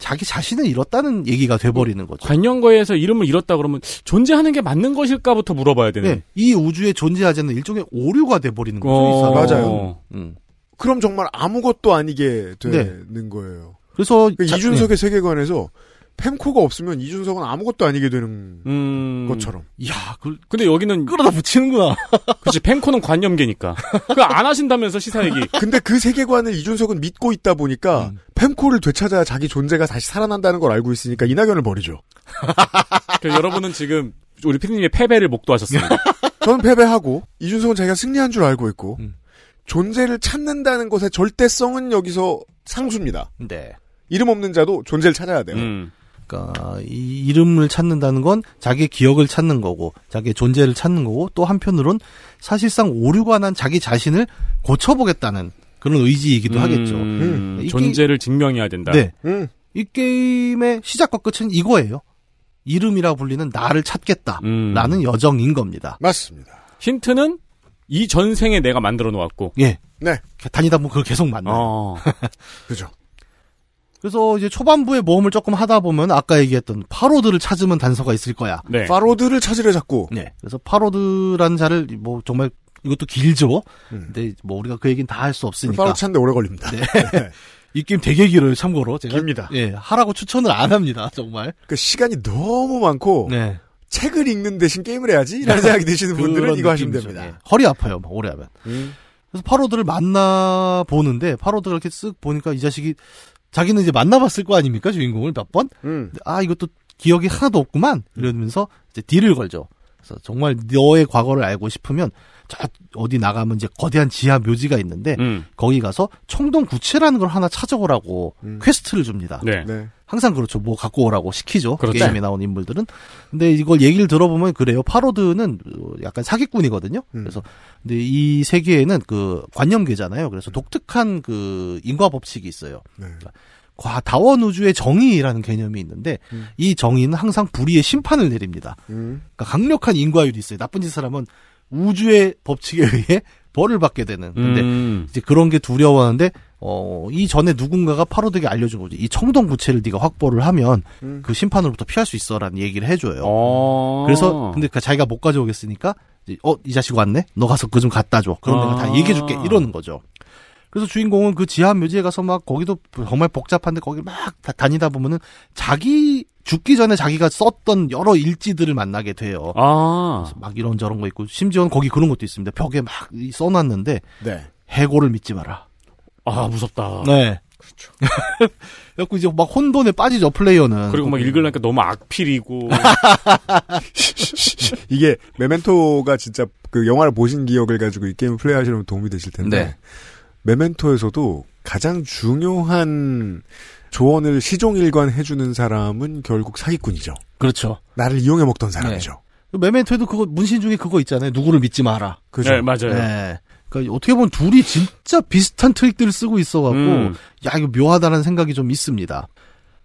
자기 자신을 잃었다는 얘기가 돼버리는 거죠. 관념거에서 이름을 잃었다 그러면 존재하는 게 맞는 것일까부터 물어봐야 되는. 네. 이 우주에 존재하지 않는 일종의 오류가 돼버리는 거죠. 어. 맞아요. 음. 그럼 정말 아무것도 아니게 네. 되는 거예요. 그래서 그 자- 이준석의 세계관에서 펜코가 없으면 이준석은 아무것도 아니게 되는 음. 것처럼. 야, 그 근데 여기는 끌어다 붙이는구나. [LAUGHS] 그렇지 펜코는 관념계니까. 그거 안 하신다면서 시사 얘기. [LAUGHS] 근데 그 세계관을 이준석은 믿고 있다 보니까 음. 펜코를 되찾아야 자기 존재가 다시 살아난다는 걸 알고 있으니까 이낙연을 버리죠. [LAUGHS] 여러분은 지금 우리 피디님의 패배를 목도하셨습니다. 저는 패배하고 이준석은 자기가 승리한 줄 알고 있고 음. 존재를 찾는다는 것의 절대성은 여기서 상수입니다. 네. 이름 없는 자도 존재를 찾아야 돼요. 음. 그러니까 이 이름을 찾는다는 건 자기의 기억을 찾는 거고 자기의 존재를 찾는 거고 또 한편으론 사실상 오류가 난 자기 자신을 고쳐보겠다는 그런 의지이기도 하겠죠. 음, 이 존재를 증명해야 된다. 네. 음. 이 게임의 시작과 끝은 이거예요. 이름이라 불리는 나를 찾겠다라는 음. 여정인 겁니다. 맞습니다. 힌트는 이 전생에 내가 만들어 놓았고. 예. 네. 다니다 보면 그걸 계속 만나요. 어. [LAUGHS] 그죠. 그래서 이제 초반부에 모험을 조금 하다 보면 아까 얘기했던 파로드를 찾으면 단서가 있을 거야. 네. 파로드를 찾으려 자꾸. 네. 그래서 파로드라는 자를 뭐 정말 이것도 길죠. 음. 근데 뭐 우리가 그 얘기는 다 할 수 없으니까. 파로드 찾는데 오래 걸립니다. 네. [LAUGHS] 이 게임 되게 길어요, 참고로. 제가. 깁니다. 예, 하라고 추천을 안 합니다, 정말. 그 시간이 너무 많고 네. 책을 읽는 대신 게임을 해야지 라는 생각이 드시는 분들은 이거 하시면. 됩니다. 예. 허리 아파요, 막 오래 하면. 음. 그래서 파로드를 만나 보는데 파로드가 이렇게 쓱 보니까 이 자식이 자기는 이제 만나봤을 거 아닙니까 주인공을 몇 번? 음. 아 이것도 기억이 하나도 없구만 이러면서 이제 deal을 걸죠. 그래서 정말 너의 과거를 알고 싶으면 저 어디 나가면 이제 거대한 지하 묘지가 있는데 음. 거기 가서 청동 구체라는 걸 하나 찾아오라고 quest를 줍니다. 네. 네. 항상 그렇죠. 뭐 갖고 오라고 시키죠. 그렇죠. 게임에 나온 인물들은. 근데 이걸 얘기를 들어보면 그래요. 파로드는 어, 약간 사기꾼이거든요. 음. 그래서 근데 이 세계에는 그 관념계잖아요. 그래서 독특한 그 인과 법칙이 있어요. 네. 과 다원 우주의 정의라는 개념이 있는데 음. 이 정의는 항상 불의의 심판을 내립니다. 음. 그러니까 강력한 인과율이 있어요. 나쁜 짓을 하면 우주의 법칙에 의해 벌을 받게 되는. 근데 음. 이제 그런 게 두려워하는데 어, 이 전에 누군가가 파로드에게 알려준 거죠. 이 청동 구체를 네가 확보를 하면 음. 그 심판으로부터 피할 수 있어라는 얘기를 해줘요. 어. 그래서 근데 그 자기가 못 가져오겠으니까 어 이 자식 왔네. 너 가서 그거 좀 갖다 줘. 그럼 아. 내가 다 얘기해줄게. 이러는 거죠. 그래서 주인공은 그 지하 묘지에 가서 막 거기도 정말 복잡한데 거기 막 다- 다니다 보면은 자기 죽기 전에 자기가 썼던 여러 일지들을 만나게 돼요. 아. 막 이런저런 거 있고 심지어는 거기 그런 것도 있습니다. 벽에 막 이- 써놨는데 네. 해고를 믿지 마라. 아, 무섭다. 네. 그렇죠. [LAUGHS] 그래갖고 이제 막 혼돈에 빠지죠 플레이어는. 그리고 막 읽으려니까 너무 악필이고. [LAUGHS] 이게 메멘토가 진짜 그 영화를 보신 기억을 가지고 이 게임을 플레이하시려면 도움이 되실 텐데 네. 메멘토에서도 가장 중요한 조언을 시종일관 해주는 사람은 결국 사기꾼이죠. 그렇죠. 나를 이용해 먹던 사람이죠. 그 메멘토에도 그거 문신 중에 그거 있잖아요. 누구를 믿지 마라. 그죠? 네, 맞아요. 네. 그러니까 어떻게 보면 둘이 진짜 비슷한 트릭들을 쓰고 있어갖고 음. 야 이거 묘하다는 생각이 좀 있습니다.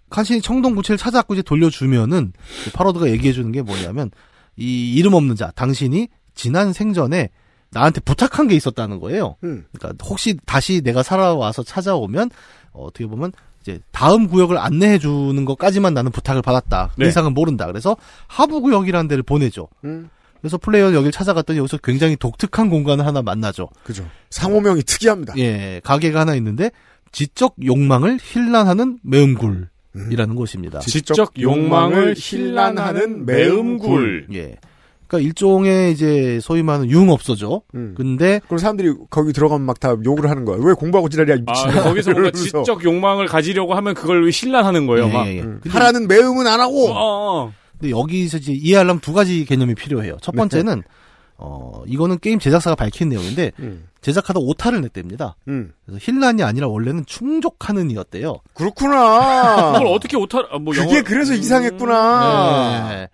칸신이 청동 구체를 찾아갖고 이제 돌려주면은 그 파로드가 얘기해주는 게 뭐냐면 이 이름 없는 자 당신이 지난 생전에 나한테 부탁한 게 있었다는 거예요. 음. 그러니까 혹시 다시 내가 살아와서 찾아오면 어, 어떻게 보면 이제 다음 구역을 안내해 주는 것까지만 나는 부탁을 받았다. 그 네. 이상은 모른다. 그래서 하부 구역이라는 데를 보내죠. 음. 그래서 플레이어 여기를 찾아갔더니 여기서 굉장히 독특한 공간을 하나 만나죠. 그죠. 상호명이 특이합니다. 예, 가게가 하나 있는데 지적 욕망을 힐난하는 매음굴이라는 곳입니다. 지적 욕망을 힐난하는 매음굴. 예. 그러니까 일종의 이제 소위 말하는 융업소죠. 음. 근데 그럼 사람들이 거기 들어가면 막 다 욕을 하는 거야. 왜 공부하고 지랄이야, 이 아, 미친. 거기서 뭔가. 지적 욕망을 가지려고 하면 그걸 힐난하는 거예요, 예, 막. 예, 예. 음. 하라는 매음은 안 하고. 어, 어. 근데 여기서 이제 이해하려면 두 가지 개념이 필요해요. 첫 번째는 어 이거는 게임 제작사가 밝힌 내용인데 음. 제작하다 오타를 냈답니다. 음. 그래서 힐난이 아니라 원래는 충족하는 이었대요. 그렇구나. [LAUGHS] 그걸 어떻게 오타, 아, 뭐 그게 영어- 그래서 이상했구나. 네.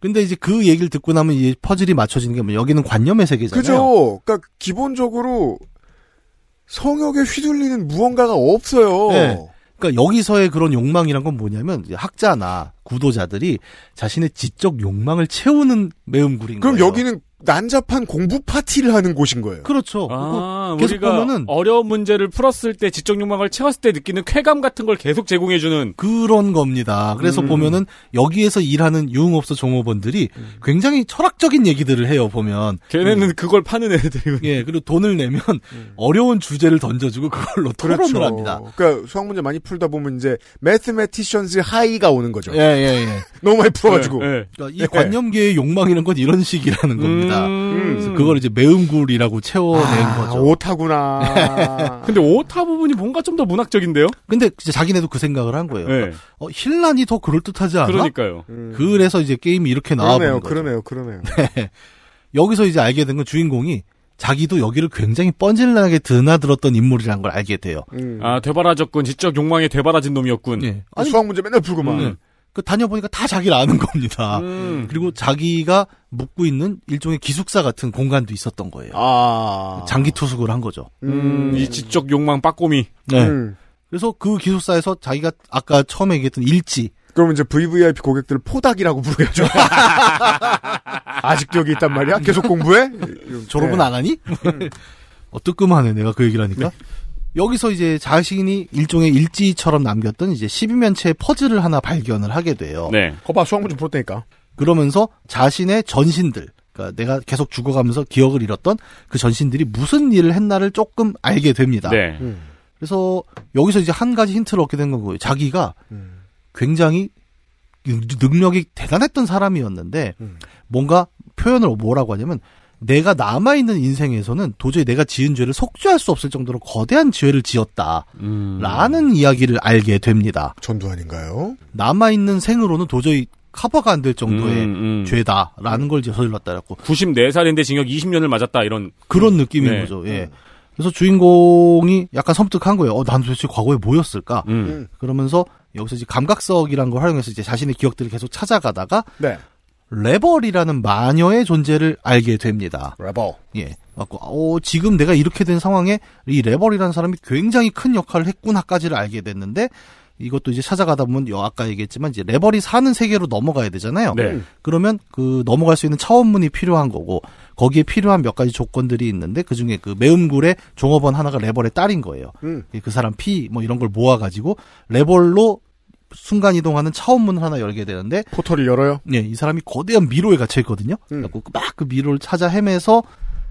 근데 이제 그 얘기를 듣고 나면 이 퍼즐이 맞춰지는 게 뭐 여기는 관념의 세계잖아요. 그죠. 그러니까 기본적으로 성역에 휘둘리는 무언가가 없어요. 네. 그러니까 여기서의 그런 욕망이란 건 뭐냐면 학자나 구도자들이 자신의 지적 욕망을 채우는 매음굴인 그럼 거예요. 여기는 난잡한 공부 파티를 하는 곳인 거예요. 그렇죠. 아, 계속 우리가 보면은 어려운 문제를 풀었을 때 지적 욕망을 채웠을 때 느끼는 쾌감 같은 걸 계속 제공해 주는 그런 겁니다. 그래서 음. 보면은 여기에서 일하는 유흥업소 종업원들이 굉장히 철학적인 얘기들을 해요. 보면 걔네는 그걸 파는 애들이 예 그리고 돈을 내면 어려운 주제를 던져주고 그걸로 토론을 합니다. 그러니까 수학 문제 많이 풀다 보면 이제 매스매티션즈 하이가 오는 거죠. 예 예, 예. 너무 많이 풀어가지고. 예, 예. 그러니까 이 관념계의 욕망이란 건 이런 식이라는 겁니다. 음. 그래서 그걸 이제 매음굴이라고 채워낸 아, 거죠. 오타구나. [LAUGHS] 근데 오타 부분이 뭔가 좀 더 문학적인데요? 근데 진짜 자기네도 그 생각을 한 거예요. 네. 어, 힐란이 더 그럴듯하지 않아? 그러니까요. 음. 그래서 이제 게임이 이렇게 나와버린 그러네요, 거죠. 그러네요, 그러네요. [LAUGHS] 여기서 이제 알게 된 건 주인공이 자기도 여기를 굉장히 뻔질나게 드나들었던 인물이라는 걸 알게 돼요. 음. 아, 되바라졌군. 지적 욕망에 되바라진 놈이었군. 예. 아니, 수학 문제 맨날 풀고만. 음. 그 다녀보니까 다 자기를 아는 겁니다. 음. 그리고 자기가 묵고 있는 일종의 기숙사 같은 공간도 있었던 거예요. 아. 장기 투숙을 한 거죠. 음, 이 지적 욕망 빠꼬미. 네. 음. 그래서 그 기숙사에서 자기가 아까 처음에 얘기했던 일지 그럼 이제 VVIP 고객들 포닥이라고 부르겠죠. [LAUGHS] 아직도 여기 있단 말이야? 계속 공부해? [LAUGHS] 졸업은 네. 안 하니? 어, 뜨끔하네, 내가 그 얘기를 하니까. 여기서 이제 자신이 일종의 일지처럼 남겼던 이제 12면체의 퍼즐을 하나 발견을 하게 돼요. 네. 거봐, 수학 문제 풀었다니까. 그러면서 자신의 전신들, 그러니까 내가 계속 죽어가면서 기억을 잃었던 그 전신들이 무슨 일을 했나를 조금 알게 됩니다. 네. 음. 그래서 여기서 이제 한 가지 힌트를 얻게 된 거고요. 자기가 음. 굉장히 능력이 대단했던 사람이었는데 뭔가 표현을 뭐라고 하냐면 내가 남아있는 인생에서는 도저히 내가 지은 죄를 속죄할 수 없을 정도로 거대한 죄를 지었다. 라는 이야기를 알게 됩니다. 전두환인가요? 남아있는 생으로는 도저히 커버가 안 될 정도의 음, 음. 죄다라는 걸 이제 저질렀다라고. 94살인데 징역 20년을 맞았다 이런 그런 느낌인 네. 거죠. 예. 그래서 주인공이 약간 섬뜩한 거예요. 어, 난 도대체 과거에 뭐였을까? 음. 그러면서 여기서 이제 감각석이라는 걸 활용해서 이제 자신의 기억들을 계속 찾아가다가 네. 레벌이라는 마녀의 존재를 알게 됩니다. 레벌. 예. 갖고 어, 지금 내가 이렇게 된 상황에 이 레벌이라는 사람이 굉장히 큰 역할을 했구나까지를 알게 됐는데 이것도 이제 찾아가다 보면 여 아까 얘기했지만 이제 레벌이 사는 세계로 넘어가야 되잖아요. 네. 그러면 그 넘어갈 수 있는 차원문이 필요한 거고 거기에 필요한 몇 가지 조건들이 있는데 그 중에 그 매음굴의 종업원 하나가 레벌의 딸인 거예요. 음. 그 사람 피 뭐 이런 걸 모아가지고 레벌로 순간 이동하는 차원문을 하나 열게 되는데 포털을 열어요. 예, 이 사람이 거대한 미로에 갇혀 있거든요. 그래갖고 막 그 미로를 찾아 헤매서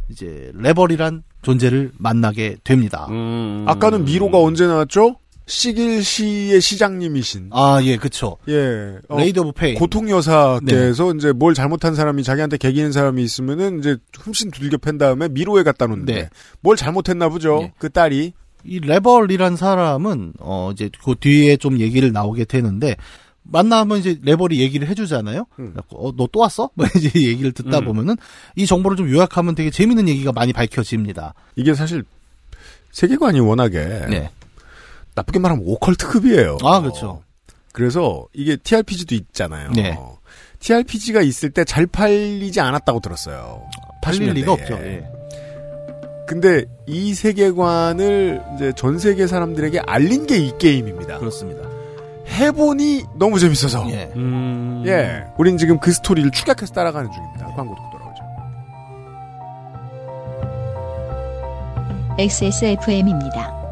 이제 레벌이란 존재를 만나게 됩니다. 음. 아까는 미로가 언제 나왔죠? 시길시의 시장님이신. 아, 예, 그쵸. 예. 어, Lady of Pain. 고통 여사께서 이제 뭘 잘못한 사람이 자기한테 개기는 사람이 있으면은 이제 흠씬 두들겨 팬 다음에 미로에 갖다 놓는데 네. 뭘 잘못했나 보죠. 그 딸이. 이 레벌이란 사람은 어 이제 그 뒤에 좀 얘기를 나오게 되는데 만나면 이제 레벌이 얘기를 해주잖아요. 어, 너 또 왔어? 뭐 이제 [LAUGHS] 얘기를 듣다 음. 보면은 이 정보를 좀 요약하면 되게 재밌는 얘기가 많이 밝혀집니다. 이게 사실 세계관이 워낙에 네. 나쁘게 말하면 오컬트급이에요. 아, 그렇죠. 그래서 이게 TRPG도 있잖아요. 네. TRPG가 있을 때 잘 팔리지 않았다고 들었어요. 팔릴 80년대에. 리가 없죠. 예. 근데 이 세계관을 이제 전 세계 사람들에게 알린 게 이 게임입니다. 그렇습니다. 해보니 너무 재밌어서. 예. 음. 예. 우린 지금 그 스토리를 축약해서 따라가는 중입니다. 광고 듣고 돌아오죠. XSFM입니다.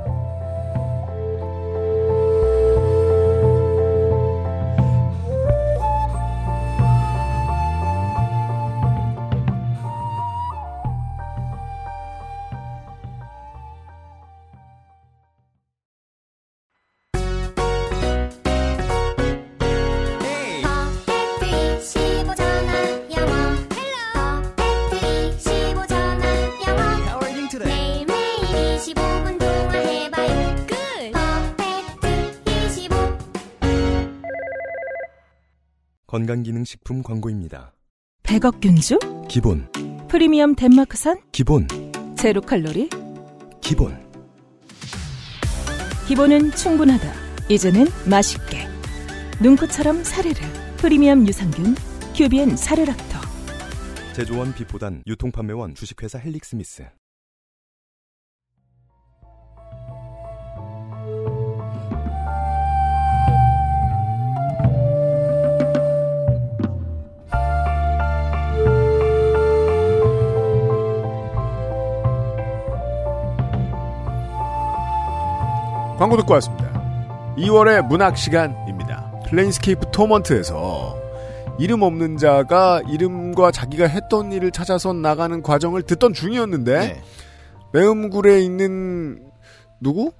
건강기능식품 광고입니다. 100억 균주? 기본, 프리미엄 덴마크산? 기본, 제로 칼로리? 기본. 기본은 충분하다. 이제는 맛있게. 눈꽃처럼 사르르. 프리미엄 유산균. 큐비엔 사르락토. 제조원 비포단 유통판매원 주식회사 헬릭스미스. 광고 듣고 왔습니다. 2월의 문학 시간입니다. 플레인스케이프 토먼트에서 이름 없는 자가 이름과 자기가 했던 일을 찾아서 나가는 과정을 듣던 중이었는데 네. 매음굴에 있는 누구?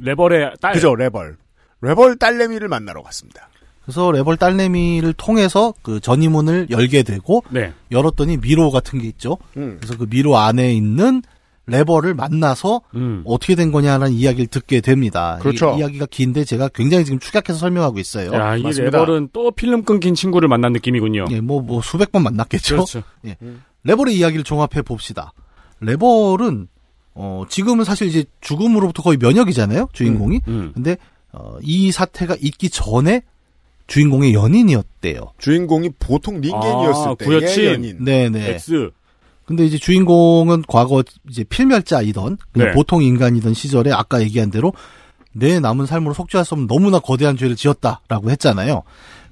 레벌의 딸. 그죠 레벌. 레벌 딸내미를 만나러 갔습니다. 그래서 레벌 딸내미를 통해서 그 전이문을 열게 되고 네. 열었더니 미로 같은 게 있죠. 음. 그래서 그 미로 안에 있는 레벌을 만나서 음. 어떻게 된 거냐라는 이야기를 듣게 됩니다. 그렇죠. 이, 이야기가 긴데 제가 굉장히 지금 축약해서 설명하고 있어요. 야, 이 맞습니다. 레벌은 또 필름 끊긴 친구를 만난 느낌이군요. 예, 뭐, 뭐 수백 번 만났겠죠. 그렇죠. 예. 레벌의 이야기를 종합해 봅시다. 레벌은 어, 지금은 사실 이제 죽음으로부터 거의 면역이잖아요, 주인공이. 음. 근데 어, 이 사태가 있기 전에 주인공의 연인이었대요. 주인공이 보통 닌겐이었을 아, 때의 구여친. 연인. 네네. X. 근데 이제 주인공은 과거 이제 필멸자이던 네. 보통 인간이던 시절에 아까 얘기한 대로 내 남은 삶으로 속죄할 수 없는 너무나 거대한 죄를 지었다라고 했잖아요.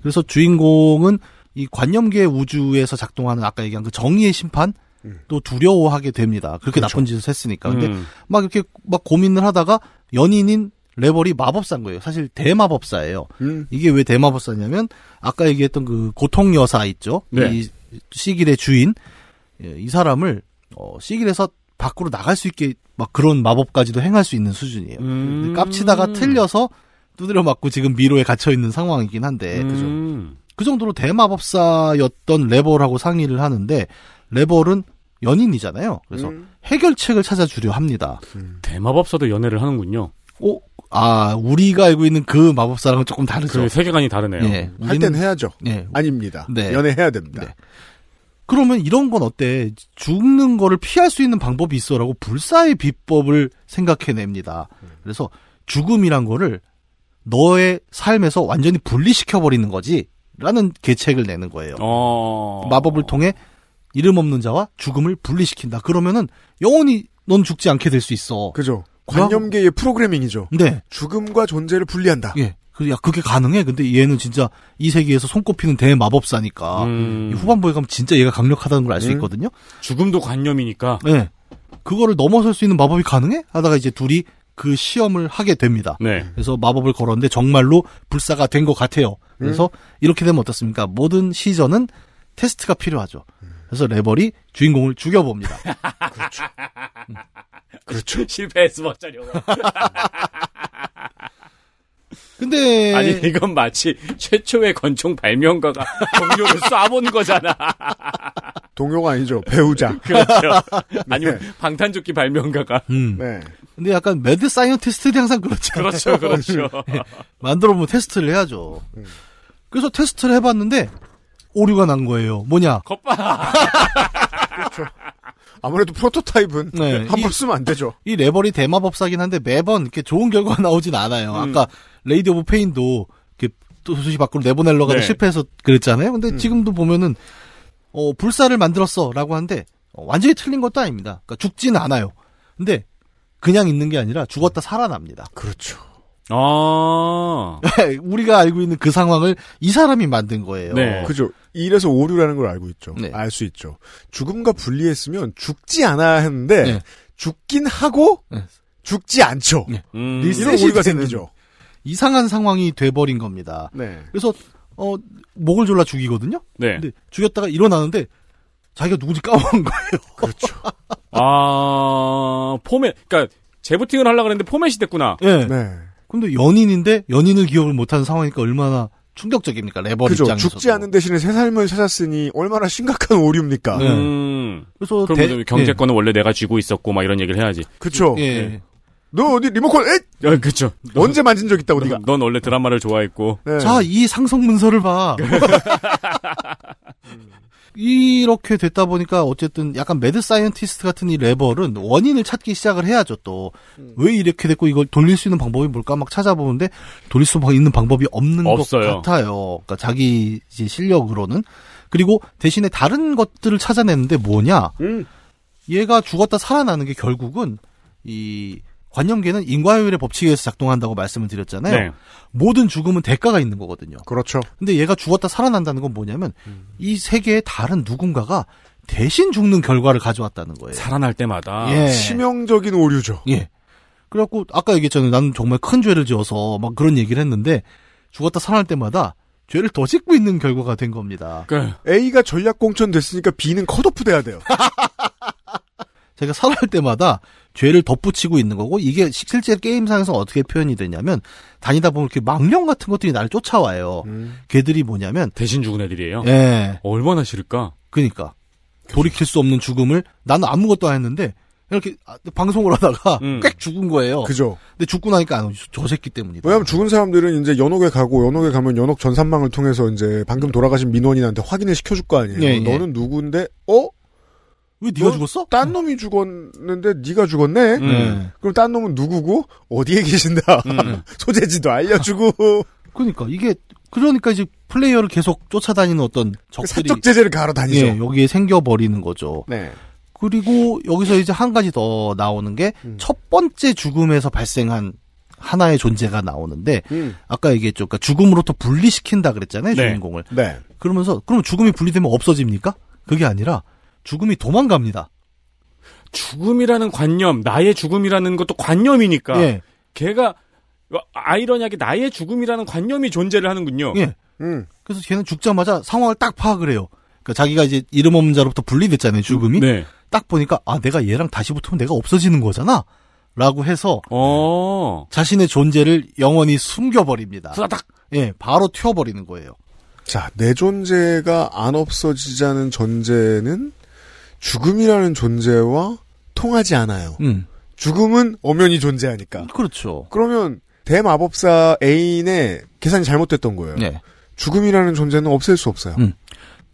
그래서 주인공은 이 관념계 우주에서 작동하는 아까 얘기한 그 정의의 심판 또 두려워하게 됩니다. 그렇게 그렇죠. 나쁜 짓을 했으니까. 근데 음. 막 이렇게 막 고민을 하다가 연인인 레벌이 마법사인 거예요. 사실 대마법사예요. 음. 이게 왜 대마법사냐면 아까 얘기했던 그 고통 여사 있죠. 네. 이 시길의 주인 예, 이 사람을 어, 시길에서 밖으로 나갈 수 있게 막 그런 마법까지도 행할 수 있는 수준이에요. 음. 근데 깝치다가 틀려서 두드려 맞고 지금 미로에 갇혀 있는 상황이긴 한데 음. 그 정도로 대마법사였던 레벌하고 상의를 하는데 레벌은 연인이잖아요. 그래서 음. 해결책을 찾아주려 합니다. 대마법사도 연애를 하는군요. 오, 아 우리가 알고 있는 그 마법사랑은 조금 다르죠. 그 세계관이 다르네요. 예, 할땐 해야죠. 예. 아닙니다. 네. 연애해야 됩니다. 네. 그러면 이런 건 어때? 죽는 거를 피할 수 있는 방법이 있어라고 불사의 비법을 생각해냅니다. 그래서 죽음이란 거를 너의 삶에서 완전히 분리시켜 버리는 거지. 라는 계책을 내는 거예요. 어. 마법을 통해 이름 없는 자와 죽음을 분리시킨다. 그러면은 영원히 넌 죽지 않게 될 수 있어. 그죠. 관념계의 프로그래밍이죠. 네. 죽음과 존재를 분리한다. 예. 그, 야, 그게 가능해? 근데 얘는 진짜 이 세계에서 손꼽히는 대마법사니까. 음. 이 후반부에 가면 진짜 얘가 강력하다는 걸 알수 음. 있거든요. 죽음도 관념이니까. 네. 그거를 넘어설 수 있는 마법이 가능해? 하다가 이제 둘이 그 시험을 하게 됩니다. 네. 그래서 마법을 걸었는데 정말로 불사가 된 것 같아요. 그래서 이렇게 되면 어떻습니까? 모든 시전은 테스트가 필요하죠. 그래서 레벌이 주인공을 죽여봅니다. [LAUGHS] 그렇죠. 실패했으면 어쩌려고. [LAUGHS] 근데 아니 이건 마치 최초의 권총 발명가가 동료를 [LAUGHS] 쏴본 거잖아. 동료가 아니죠. 배우자. [LAUGHS] 그렇죠. [LAUGHS] 아니면 네. 방탄조끼 발명가가. 음. 네. 근데 약간 mad scientist들이 항상 그렇잖아요. 그렇죠, 그렇죠. 만들어 보면 테스트를 해야죠. 그래서 테스트를 해봤는데 오류가 난 거예요. 뭐냐? 거봐. 아무래도 프로토타입은 네. 함부로 이- 쓰면 안 되죠. 이 레벌이 대마법사긴 한데 매번 이렇게 좋은 결과가 나오진 않아요. 음. 아까 레이디 오브 페인도 이렇게 도시 밖으로 내보내려고 하다 네. 실패해서 그랬잖아요. 근데 지금도 보면은 어 불사를 만들었어라고 하는데 어, 완전히 틀린 것도 아닙니다. 그러니까 죽지는 않아요. 근데 그냥 있는 게 아니라 죽었다 살아납니다. 그렇죠. 아. [LAUGHS] 우리가 알고 있는 그 상황을 이 사람이 만든 거예요. 네. 그죠. 이래서 오류라는 걸 알고 있죠. 네. 알수 있죠. 죽음과 분리했으면 죽지 않아야 했는데 네. 죽긴 하고 네. 죽지 않죠. 네. 음. 이런 리셋이 오류가 되는 생기죠. 이상한 상황이 돼버린 겁니다. 네. 그래서 어 목을 졸라 죽이거든요. 네. 근데 죽였다가 일어나는데 자기가 누군지 까먹은 거예요. [LAUGHS] 그렇죠. 아, 포맷, 그니까, 재부팅을 하려고 그랬는데 포맷이 됐구나. 예. 네. 근데 연인인데 연인을 기억을 못하는 상황이니까 얼마나 충격적입니까 레벌 그죠. 입장에서 죽지 않는 대신에 새 삶을 찾았으니 얼마나 심각한 오류입니까? 네. 음. 그래서 그럼 대- 뭐 경제권은 원래 내가 쥐고 있었고, 막 이런 얘기를 해야지. 그쵸. 예. 네. 너 어디 리모컨, 에잇! 아, 그쵸. 언제 만진 적 있다고, 네가 넌 원래 드라마를 좋아했고. 네. 자, 이 상속 문서를 봐. [LAUGHS] 이렇게 됐다 보니까 어쨌든 약간 mad scientist 같은 이 레벌은 원인을 찾기 시작을 해야죠 또. 왜 이렇게 됐고 이걸 돌릴 수 있는 방법이 뭘까 막 찾아보는데 돌릴 수 있는 방법이 없는 없어요. 것 같아요. 그러니까 자기 이제 실력으로는. 그리고 대신에 다른 것들을 찾아내는데 뭐냐? 음. 얘가 죽었다 살아나는 게 결국은 이 관념계는 인과율의 법칙에서 작동한다고 말씀을 드렸잖아요. 네. 모든 죽음은 대가가 있는 거거든요. 그렇죠. 근데 얘가 죽었다 살아난다는 건 뭐냐면 이 세계의 다른 누군가가 대신 죽는 결과를 가져왔다는 거예요. 살아날 때마다. 예. 치명적인 오류죠. 예. 그래갖고 아까 얘기했잖아요. 나는 정말 큰 죄를 지어서 막 그런 얘기를 했는데 죽었다 살아날 때마다 죄를 더 짓고 있는 결과가 된 겁니다. 그, A가 전략 공천 됐으니까 B는 컷오프 돼야 돼요. [LAUGHS] 제가 살아날 때마다 죄를 덧붙이고 있는 거고 이게 시- 실제 게임상에서 어떻게 표현이 되냐면 다니다 보면 이렇게 망령 같은 것들이 나를 쫓아와요. 음. 걔들이 뭐냐면 대신 죽은 애들이에요. 예. 얼마나 싫을까? 그니까 돌이킬 수 없는 죽음을 나는 아무것도 안 했는데 이렇게 아, 방송을 하다가 음. [LAUGHS] 꽥 죽은 거예요. 그죠. 근데 죽고 나니까 안 오죠. 저 새끼 때문이다. 왜냐면 죽은 사람들은 이제 연옥에 가고 연옥에 가면 연옥 전산망을 통해서 이제 방금 돌아가신 민원인한테 확인을 시켜줄 거 아니에요. 예, 예. 너는 누군데? 어? 왜 네가 너 죽었어? 딴 놈이 죽었는데 네가 죽었네? 음. 그럼 딴 놈은 누구고? 어디에 계신다? 음. [LAUGHS] 소재지도 알려주고 그러니까 이게 그러니까 이제 플레이어를 계속 쫓아다니는 어떤 적들이 사적 제재를 가러 다니죠. 예, 여기에 생겨버리는 거죠. 네. 그리고 여기서 이제 한 가지 더 나오는 게첫 음. 번째 죽음에서 발생한 하나의 존재가 나오는데 음. 아까 얘기했죠. 그러니까 죽음으로부터 분리시킨다 그랬잖아요. 네. 주인공을. 네. 그러면서 그럼 죽음이 분리되면 없어집니까? 그게 아니라 죽음이 도망갑니다. 죽음이라는 관념, 나의 죽음이라는 것도 관념이니까. 예. 걔가 아이러니하게 나의 죽음이라는 관념이 존재를 하는군요. 예. 음. 그래서 걔는 죽자마자 상황을 딱 파악을 해요. 그러니까 자기가 이제 이름 없는 자로부터 분리됐잖아요. 죽음이. 네. 딱 보니까 아 내가 얘랑 다시 붙으면 내가 없어지는 거잖아. 라고 해서 어. 자신의 존재를 영원히 숨겨버립니다. 후다닥. 예, 바로 튀어버리는 거예요. 자, 내 존재가 안 없어지자는 전제는 죽음이라는 존재와 통하지 않아요. 음. 죽음은 엄연히 존재하니까. 그렇죠. 그러면 대마법사 애인의 계산이 잘못됐던 거예요. 네. 죽음이라는 존재는 없앨 수 없어요. 음.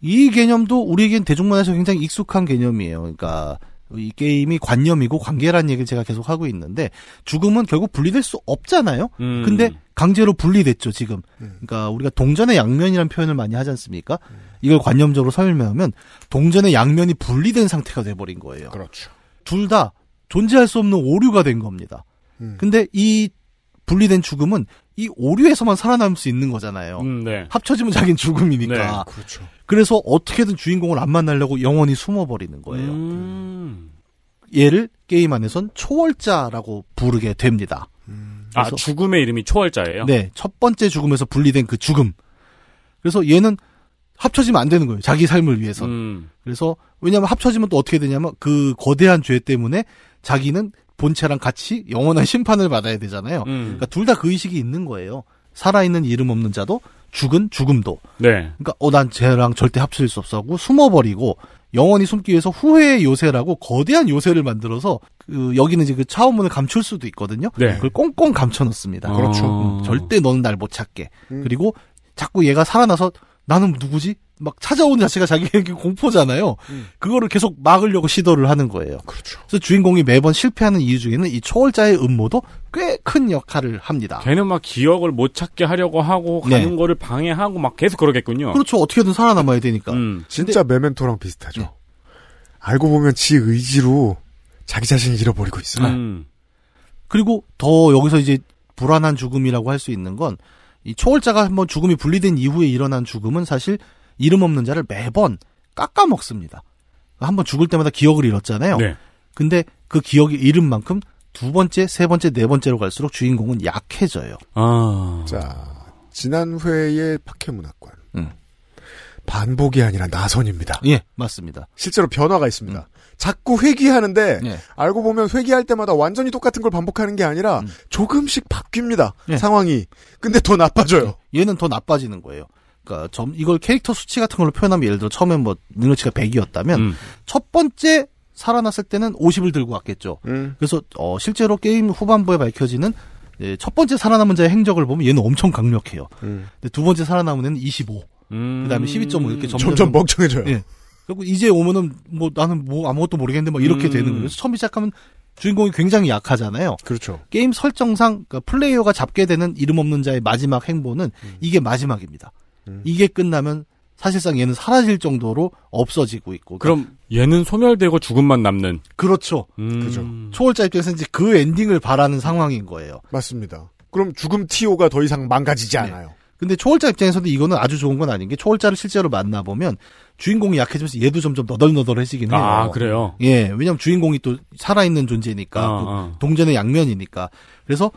이 개념도 우리에겐 대중문화에서 굉장히 익숙한 개념이에요. 그러니까 이 게임이 관념이고 관계라는 얘기를 제가 계속 하고 있는데 죽음은 결국 분리될 수 없잖아요. 음. 근데 강제로 분리됐죠 지금. 그러니까 우리가 동전의 양면이라는 표현을 많이 하지 않습니까? 이걸 관념적으로 설명하면 동전의 양면이 분리된 상태가 돼버린 거예요. 그렇죠. 둘 다 존재할 수 없는 오류가 된 겁니다. 음. 근데 이 분리된 죽음은 이 오류에서만 살아남을 수 있는 거잖아요. 음, 네. 합쳐지면 자기는 죽음이니까. 네, 그렇죠. 그래서 어떻게든 주인공을 안 만나려고 영원히 숨어버리는 거예요. 음. 얘를 게임 안에선 초월자라고 부르게 됩니다. 아, 그래서- 죽음의 이름이 초월자예요? 네, 첫 번째 죽음에서 분리된 그 죽음. 그래서 얘는 합쳐지면 안 되는 거예요. 자기 삶을 위해서. 음. 그래서 왜냐하면 합쳐지면 또 어떻게 되냐면 그 거대한 죄 때문에 자기는 본체랑 같이 영원한 심판을 받아야 되잖아요. 음. 그러니까 둘 다 그 의식이 있는 거예요. 살아있는 이름 없는 자도 죽은 죽음도. 네. 그러니까 어 난 쟤랑 절대 합칠 수 없어 하고 숨어버리고 영원히 숨기 위해서 후회의 요새라고 거대한 요새를 만들어서 그 여기는 이제 그 차원문을 감출 수도 있거든요. 네. 그걸 꽁꽁 감춰놓습니다. 그렇죠. 음, 절대 너는 날 못 찾게. 음. 그리고 자꾸 얘가 살아나서 나는 누구지? 막 찾아오는 자체가 자기에게 [LAUGHS] 공포잖아요. 그거를 계속 막으려고 시도를 하는 거예요. 음. 그렇죠. 그래서 주인공이 매번 실패하는 이유 중에는 이 초월자의 음모도 꽤 큰 역할을 합니다. 걔는 막 기억을 못 찾게 하려고 하고 네. 가는 거를 방해하고 막 계속 그러겠군요. 그렇죠. 어떻게든 살아남아야 되니까. 음. 진짜 메멘토랑 비슷하죠. 네. 알고 보면 지 의지로 자기 자신을 잃어버리고 있어요. 음. 그리고 더 여기서 이제 불안한 죽음이라고 할 수 있는 건 이 초월자가 한번 죽음이 분리된 이후에 일어난 죽음은 사실 이름 없는 자를 매번 깎아 먹습니다. 한번 죽을 때마다 기억을 잃었잖아요. 네. 근데 그 기억이 잃은 만큼 두 번째, 세 번째, 네 번째로 갈수록 주인공은 약해져요. 아. 자, 지난 회의 박해문학관. 음. 반복이 아니라 나선입니다. 예, 맞습니다. 실제로 변화가 있습니다. 자꾸 회귀하는데 예. 알고 보면 회귀할 때마다 완전히 똑같은 걸 반복하는 게 아니라 조금씩 바뀝니다. 예. 상황이. 근데 더 나빠져요. 얘는 더 나빠지는 거예요. 그러니까 점 이걸 캐릭터 수치 같은 걸로 표현하면 예를 들어 처음엔 뭐 능력치가 100이었다면 음. 첫 번째 살아났을 때는 50을 들고 왔겠죠. 음. 그래서 어, 실제로 게임 후반부에 밝혀지는 예, 첫 번째 살아남은 자의 행적을 보면 얘는 엄청 강력해요. 음. 근데 두 번째 살아남은 애는 25. 음. 그다음에 12.5 이렇게 점점 점점 멍청해져요. 예. 그리고 이제 오면은 뭐 나는 뭐 아무것도 모르겠는데 막 이렇게 음. 되는 거예요. 처음 시작하면 주인공이 굉장히 약하잖아요. 그렇죠. 게임 설정상 그러니까 플레이어가 잡게 되는 이름 없는 자의 마지막 행보는 이게 마지막입니다. 음. 이게 끝나면 사실상 얘는 사라질 정도로 없어지고 있고. 그럼 얘는 소멸되고 죽음만 남는. 그렇죠. 음. 그죠. 초월자 입장에서 이제 그 엔딩을 바라는 상황인 거예요. 맞습니다. 그럼 죽음 티오가 더 이상 망가지지 네. 않아요. 근데 초월자 입장에서는 이거는 아주 좋은 건 아닌 게 초월자를 실제로 만나보면 주인공이 약해지면서 얘도 점점 너덜너덜해지긴 해요. 아, 그래요? 예, 왜냐면 주인공이 또 살아있는 존재니까 어, 그 어. 동전의 양면이니까 그래서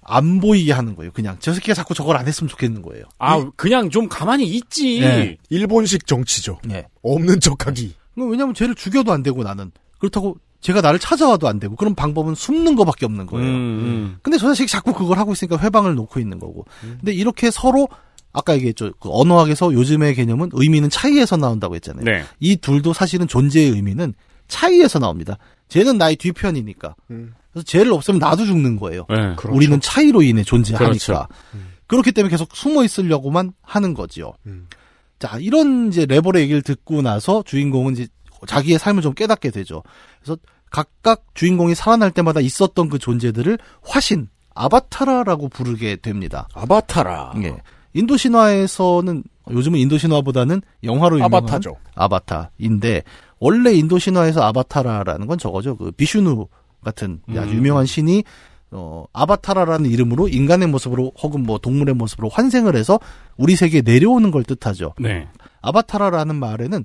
안 보이게 하는 거예요. 그냥 저 새끼가 자꾸 저걸 안 했으면 좋겠는 거예요. 아, 그냥 좀 가만히 있지. 네. 일본식 정치죠. 예. 없는 척하기. 왜냐면 쟤를 죽여도 안 되고 나는 그렇다고 제가 나를 찾아와도 안 되고 그런 방법은 숨는 거밖에 없는 거예요. 음, 근데 저 자식이 자꾸 그걸 하고 있으니까 회방을 놓고 있는 거고. 근데 이렇게 서로 아까 얘기했죠. 그 언어학에서 요즘의 개념은 의미는 차이에서 나온다고 했잖아요. 네. 이 둘도 사실은 존재의 의미는 차이에서 나옵니다. 쟤는 나의 뒤편이니까. 음. 그래서 쟤를 없으면 나도 죽는 거예요. 네. 그렇죠. 우리는 차이로 인해 존재하니까. 그렇죠. 그렇기 때문에 계속 숨어 있으려고만 하는 거지요. 음. 자, 이런 이제 레버의 얘기를 듣고 나서 주인공은 이제 자기의 삶을 좀 깨닫게 되죠. 그래서 각각 주인공이 살아날 때마다 있었던 그 존재들을 화신, 아바타라라고 부르게 됩니다. 아바타라. 예. 인도 신화에서는 요즘은 인도 신화보다는 영화로 유명한 아바타죠. 아바타인데 원래 인도 신화에서 아바타라라는 건 저거죠. 그 비슈누 같은 아주 음. 유명한 신이 어 아바타라라는 이름으로 인간의 모습으로 혹은 뭐 동물의 모습으로 환생을 해서 우리 세계에 내려오는 걸 뜻하죠. 네. 아바타라라는 말에는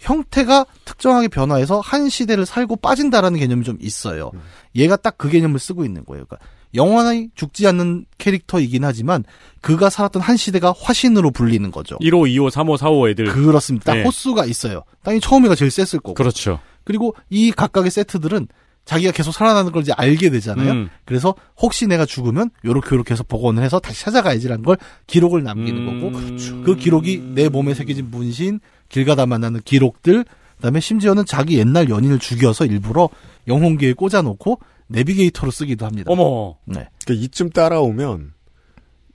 형태가 특정하게 변화해서 한 시대를 살고 빠진다라는 개념이 좀 있어요. 얘가 딱 그 개념을 쓰고 있는 거예요. 그러니까 영원히 죽지 않는 캐릭터이긴 하지만 그가 살았던 한 시대가 화신으로 불리는 거죠. 1호, 2호, 3호, 4호 애들. 그렇습니다. 딱 네. 호수가 있어요. 당연히 처음에가 제일 셌을 거고. 그렇죠. 그리고 이 각각의 세트들은 자기가 계속 살아나는 걸 이제 알게 되잖아요. 음. 그래서 혹시 내가 죽으면 요렇게 요렇게 해서 복원을 해서 다시 찾아가야지라는 걸 기록을 남기는 음. 거고 그 기록이 내 몸에 새겨진 문신, 길 가다 만나는 기록들, 그다음에 심지어는 자기 옛날 연인을 죽여서 일부러 영혼기에 꽂아놓고 내비게이터로 쓰기도 합니다. 어머. 네. 그러니까 이쯤 따라오면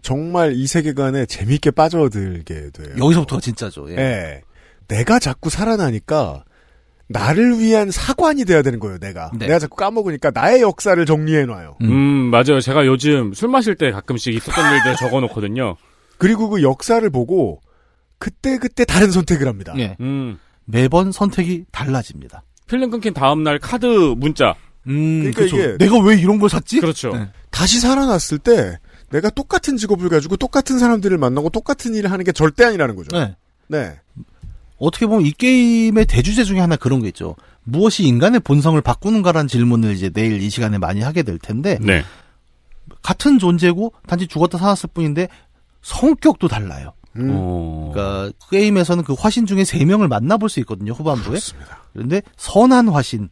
정말 이 세계관에 재미있게 빠져들게 돼요. 여기서부터가 진짜죠. 예. 예. 내가 자꾸 살아나니까 나를 위한 사관이 돼야 되는 거예요, 내가. 네. 내가 자꾸 까먹으니까 나의 역사를 정리해놔요. 음, 맞아요. 제가 요즘 술 마실 때 가끔씩 있었던 일들 적어 놓거든요. 그리고 그 역사를 보고 그때 그때 다른 선택을 합니다. 예. 음. 매번 선택이 달라집니다. 필름 끊긴 다음 날 카드 문자. 음, 그러니까 그렇죠. 이게 내가 왜 이런 걸 샀지? 그렇죠. 네. 다시 살아났을 때 내가 똑같은 직업을 가지고 똑같은 사람들을 만나고 똑같은 일을 하는 게 절대 아니라는 거죠. 네. 네. 어떻게 보면 이 게임의 대주제 중에 하나 그런 게 있죠. 무엇이 인간의 본성을 바꾸는가라는 질문을 이제 내일 이 시간에 많이 하게 될 텐데 네. 같은 존재고 단지 죽었다 살았을 뿐인데 성격도 달라요. 음. 어. 그러니까 게임에서는 그 화신 중에 세 명을 만나볼 수 있거든요 후반부에. 그렇습니다. 그런데 선한 화신,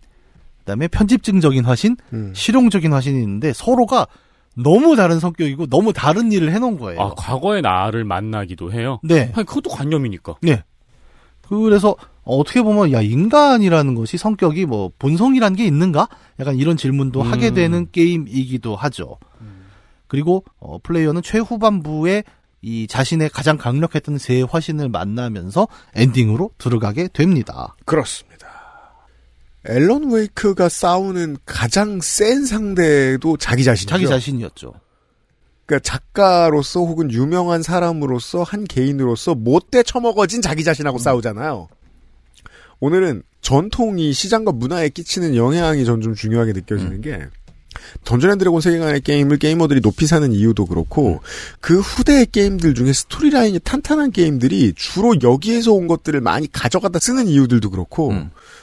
그다음에 편집증적인 화신, 음. 실용적인 화신이 있는데 서로가 너무 다른 성격이고 너무 다른 일을 해놓은 거예요. 아, 과거의 나를 만나기도 해요? 네. 아니, 그것도 관념이니까. 네. 그래서 어떻게 보면 야 인간이라는 것이 성격이 뭐 본성이라는 게 있는가? 약간 이런 질문도 음. 하게 되는 게임이기도 하죠. 그리고 어, 플레이어는 최후반부에 이 자신의 가장 강력했던 세 화신을 만나면서 엔딩으로 들어가게 됩니다. 그렇습니다. 앨런 웨이크가 싸우는 가장 센 상대도 자기 자신이죠. 자기 자신이었죠. 그러니까 작가로서 혹은 유명한 사람으로서 한 개인으로서 못돼 처먹어진 자기 자신하고 싸우잖아요. 오늘은 전통이 시장과 문화에 끼치는 영향이 전 좀 중요하게 느껴지는 게 던전 앤 드래곤 세계관의 게임을 게이머들이 높이 사는 이유도 그렇고 그 후대의 게임들 중에 스토리라인이 탄탄한 게임들이 주로 여기에서 온 것들을 많이 가져가다 쓰는 이유들도 그렇고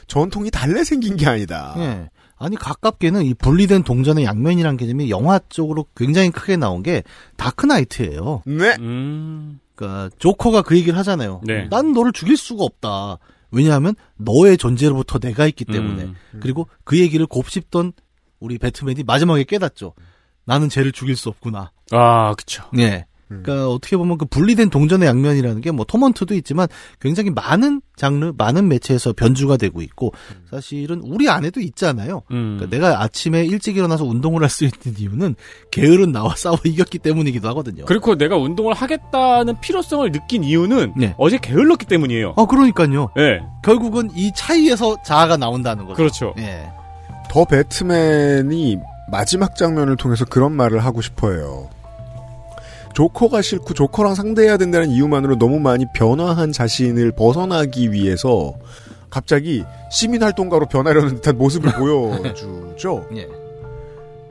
전통이 달래 생긴 게 아니다. 예. 아니 가깝게는 이 분리된 동전의 양면이라는 개념이 영화 쪽으로 굉장히 크게 나온 게 다크나이트예요. 네. 음. 그러니까 조커가 그 얘기를 하잖아요. 네. 난 너를 죽일 수가 없다. 왜냐하면 너의 존재로부터 내가 있기 때문에. 음. 그리고 그 얘기를 곱씹던 우리 배트맨이 마지막에 깨닫죠. 나는 쟤를 죽일 수 없구나. 아, 그쵸. 네. 그러니까 어떻게 보면 그 분리된 동전의 양면이라는 게 뭐 토먼트도 있지만 굉장히 많은 장르, 많은 매체에서 변주가 되고 있고 사실은 우리 안에도 있잖아요. 음. 그러니까 내가 아침에 일찍 일어나서 운동을 할 수 있는 이유는 게으른 나와 [LAUGHS] 싸워 이겼기 때문이기도 하거든요. 그리고 내가 운동을 하겠다는 필요성을 느낀 이유는 네. 어제 게을렀기 때문이에요. 아 그러니까요. 예. 결국은 이 차이에서 자아가 나온다는 거죠. 그렇죠. 예. 더 배트맨이 마지막 장면을 통해서 그런 말을 하고 싶어해요. 조커가 싫고 조커랑 상대해야 된다는 이유만으로 너무 많이 변화한 자신을 벗어나기 위해서 갑자기 시민활동가로 변하려는 듯한 모습을 [LAUGHS] 보여주죠. 예.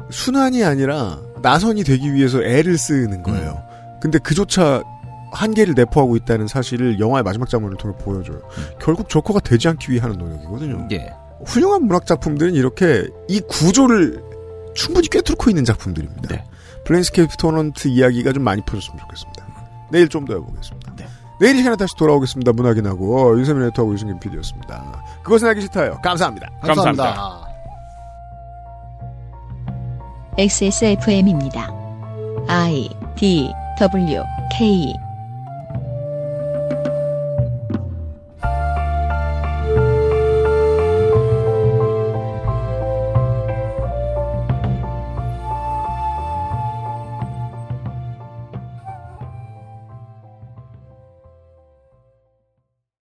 순환이 아니라 나선이 되기 위해서 애를 쓰는 거예요. 근데 그조차 한계를 내포하고 있다는 사실을 영화의 마지막 장면을 통해 보여줘요. 결국 조커가 되지 않기 위해 하는 노력이거든요. 예. 훌륭한 문학 작품들은 이렇게 이 구조를 충분히 꿰뚫고 있는 작품들입니다. 네. 플레인스케이프 토먼트 이야기가 좀 많이 퍼졌으면 좋겠습니다. 내일 좀 더 해보겠습니다. 내일 이 시간에 다시 돌아오겠습니다. 문학인 하고 윤세민 에디터하고 유승균 PD였습니다. 그것은 알기 싫다요. 감사합니다. 감사합니다. XSFM입니다. I D W K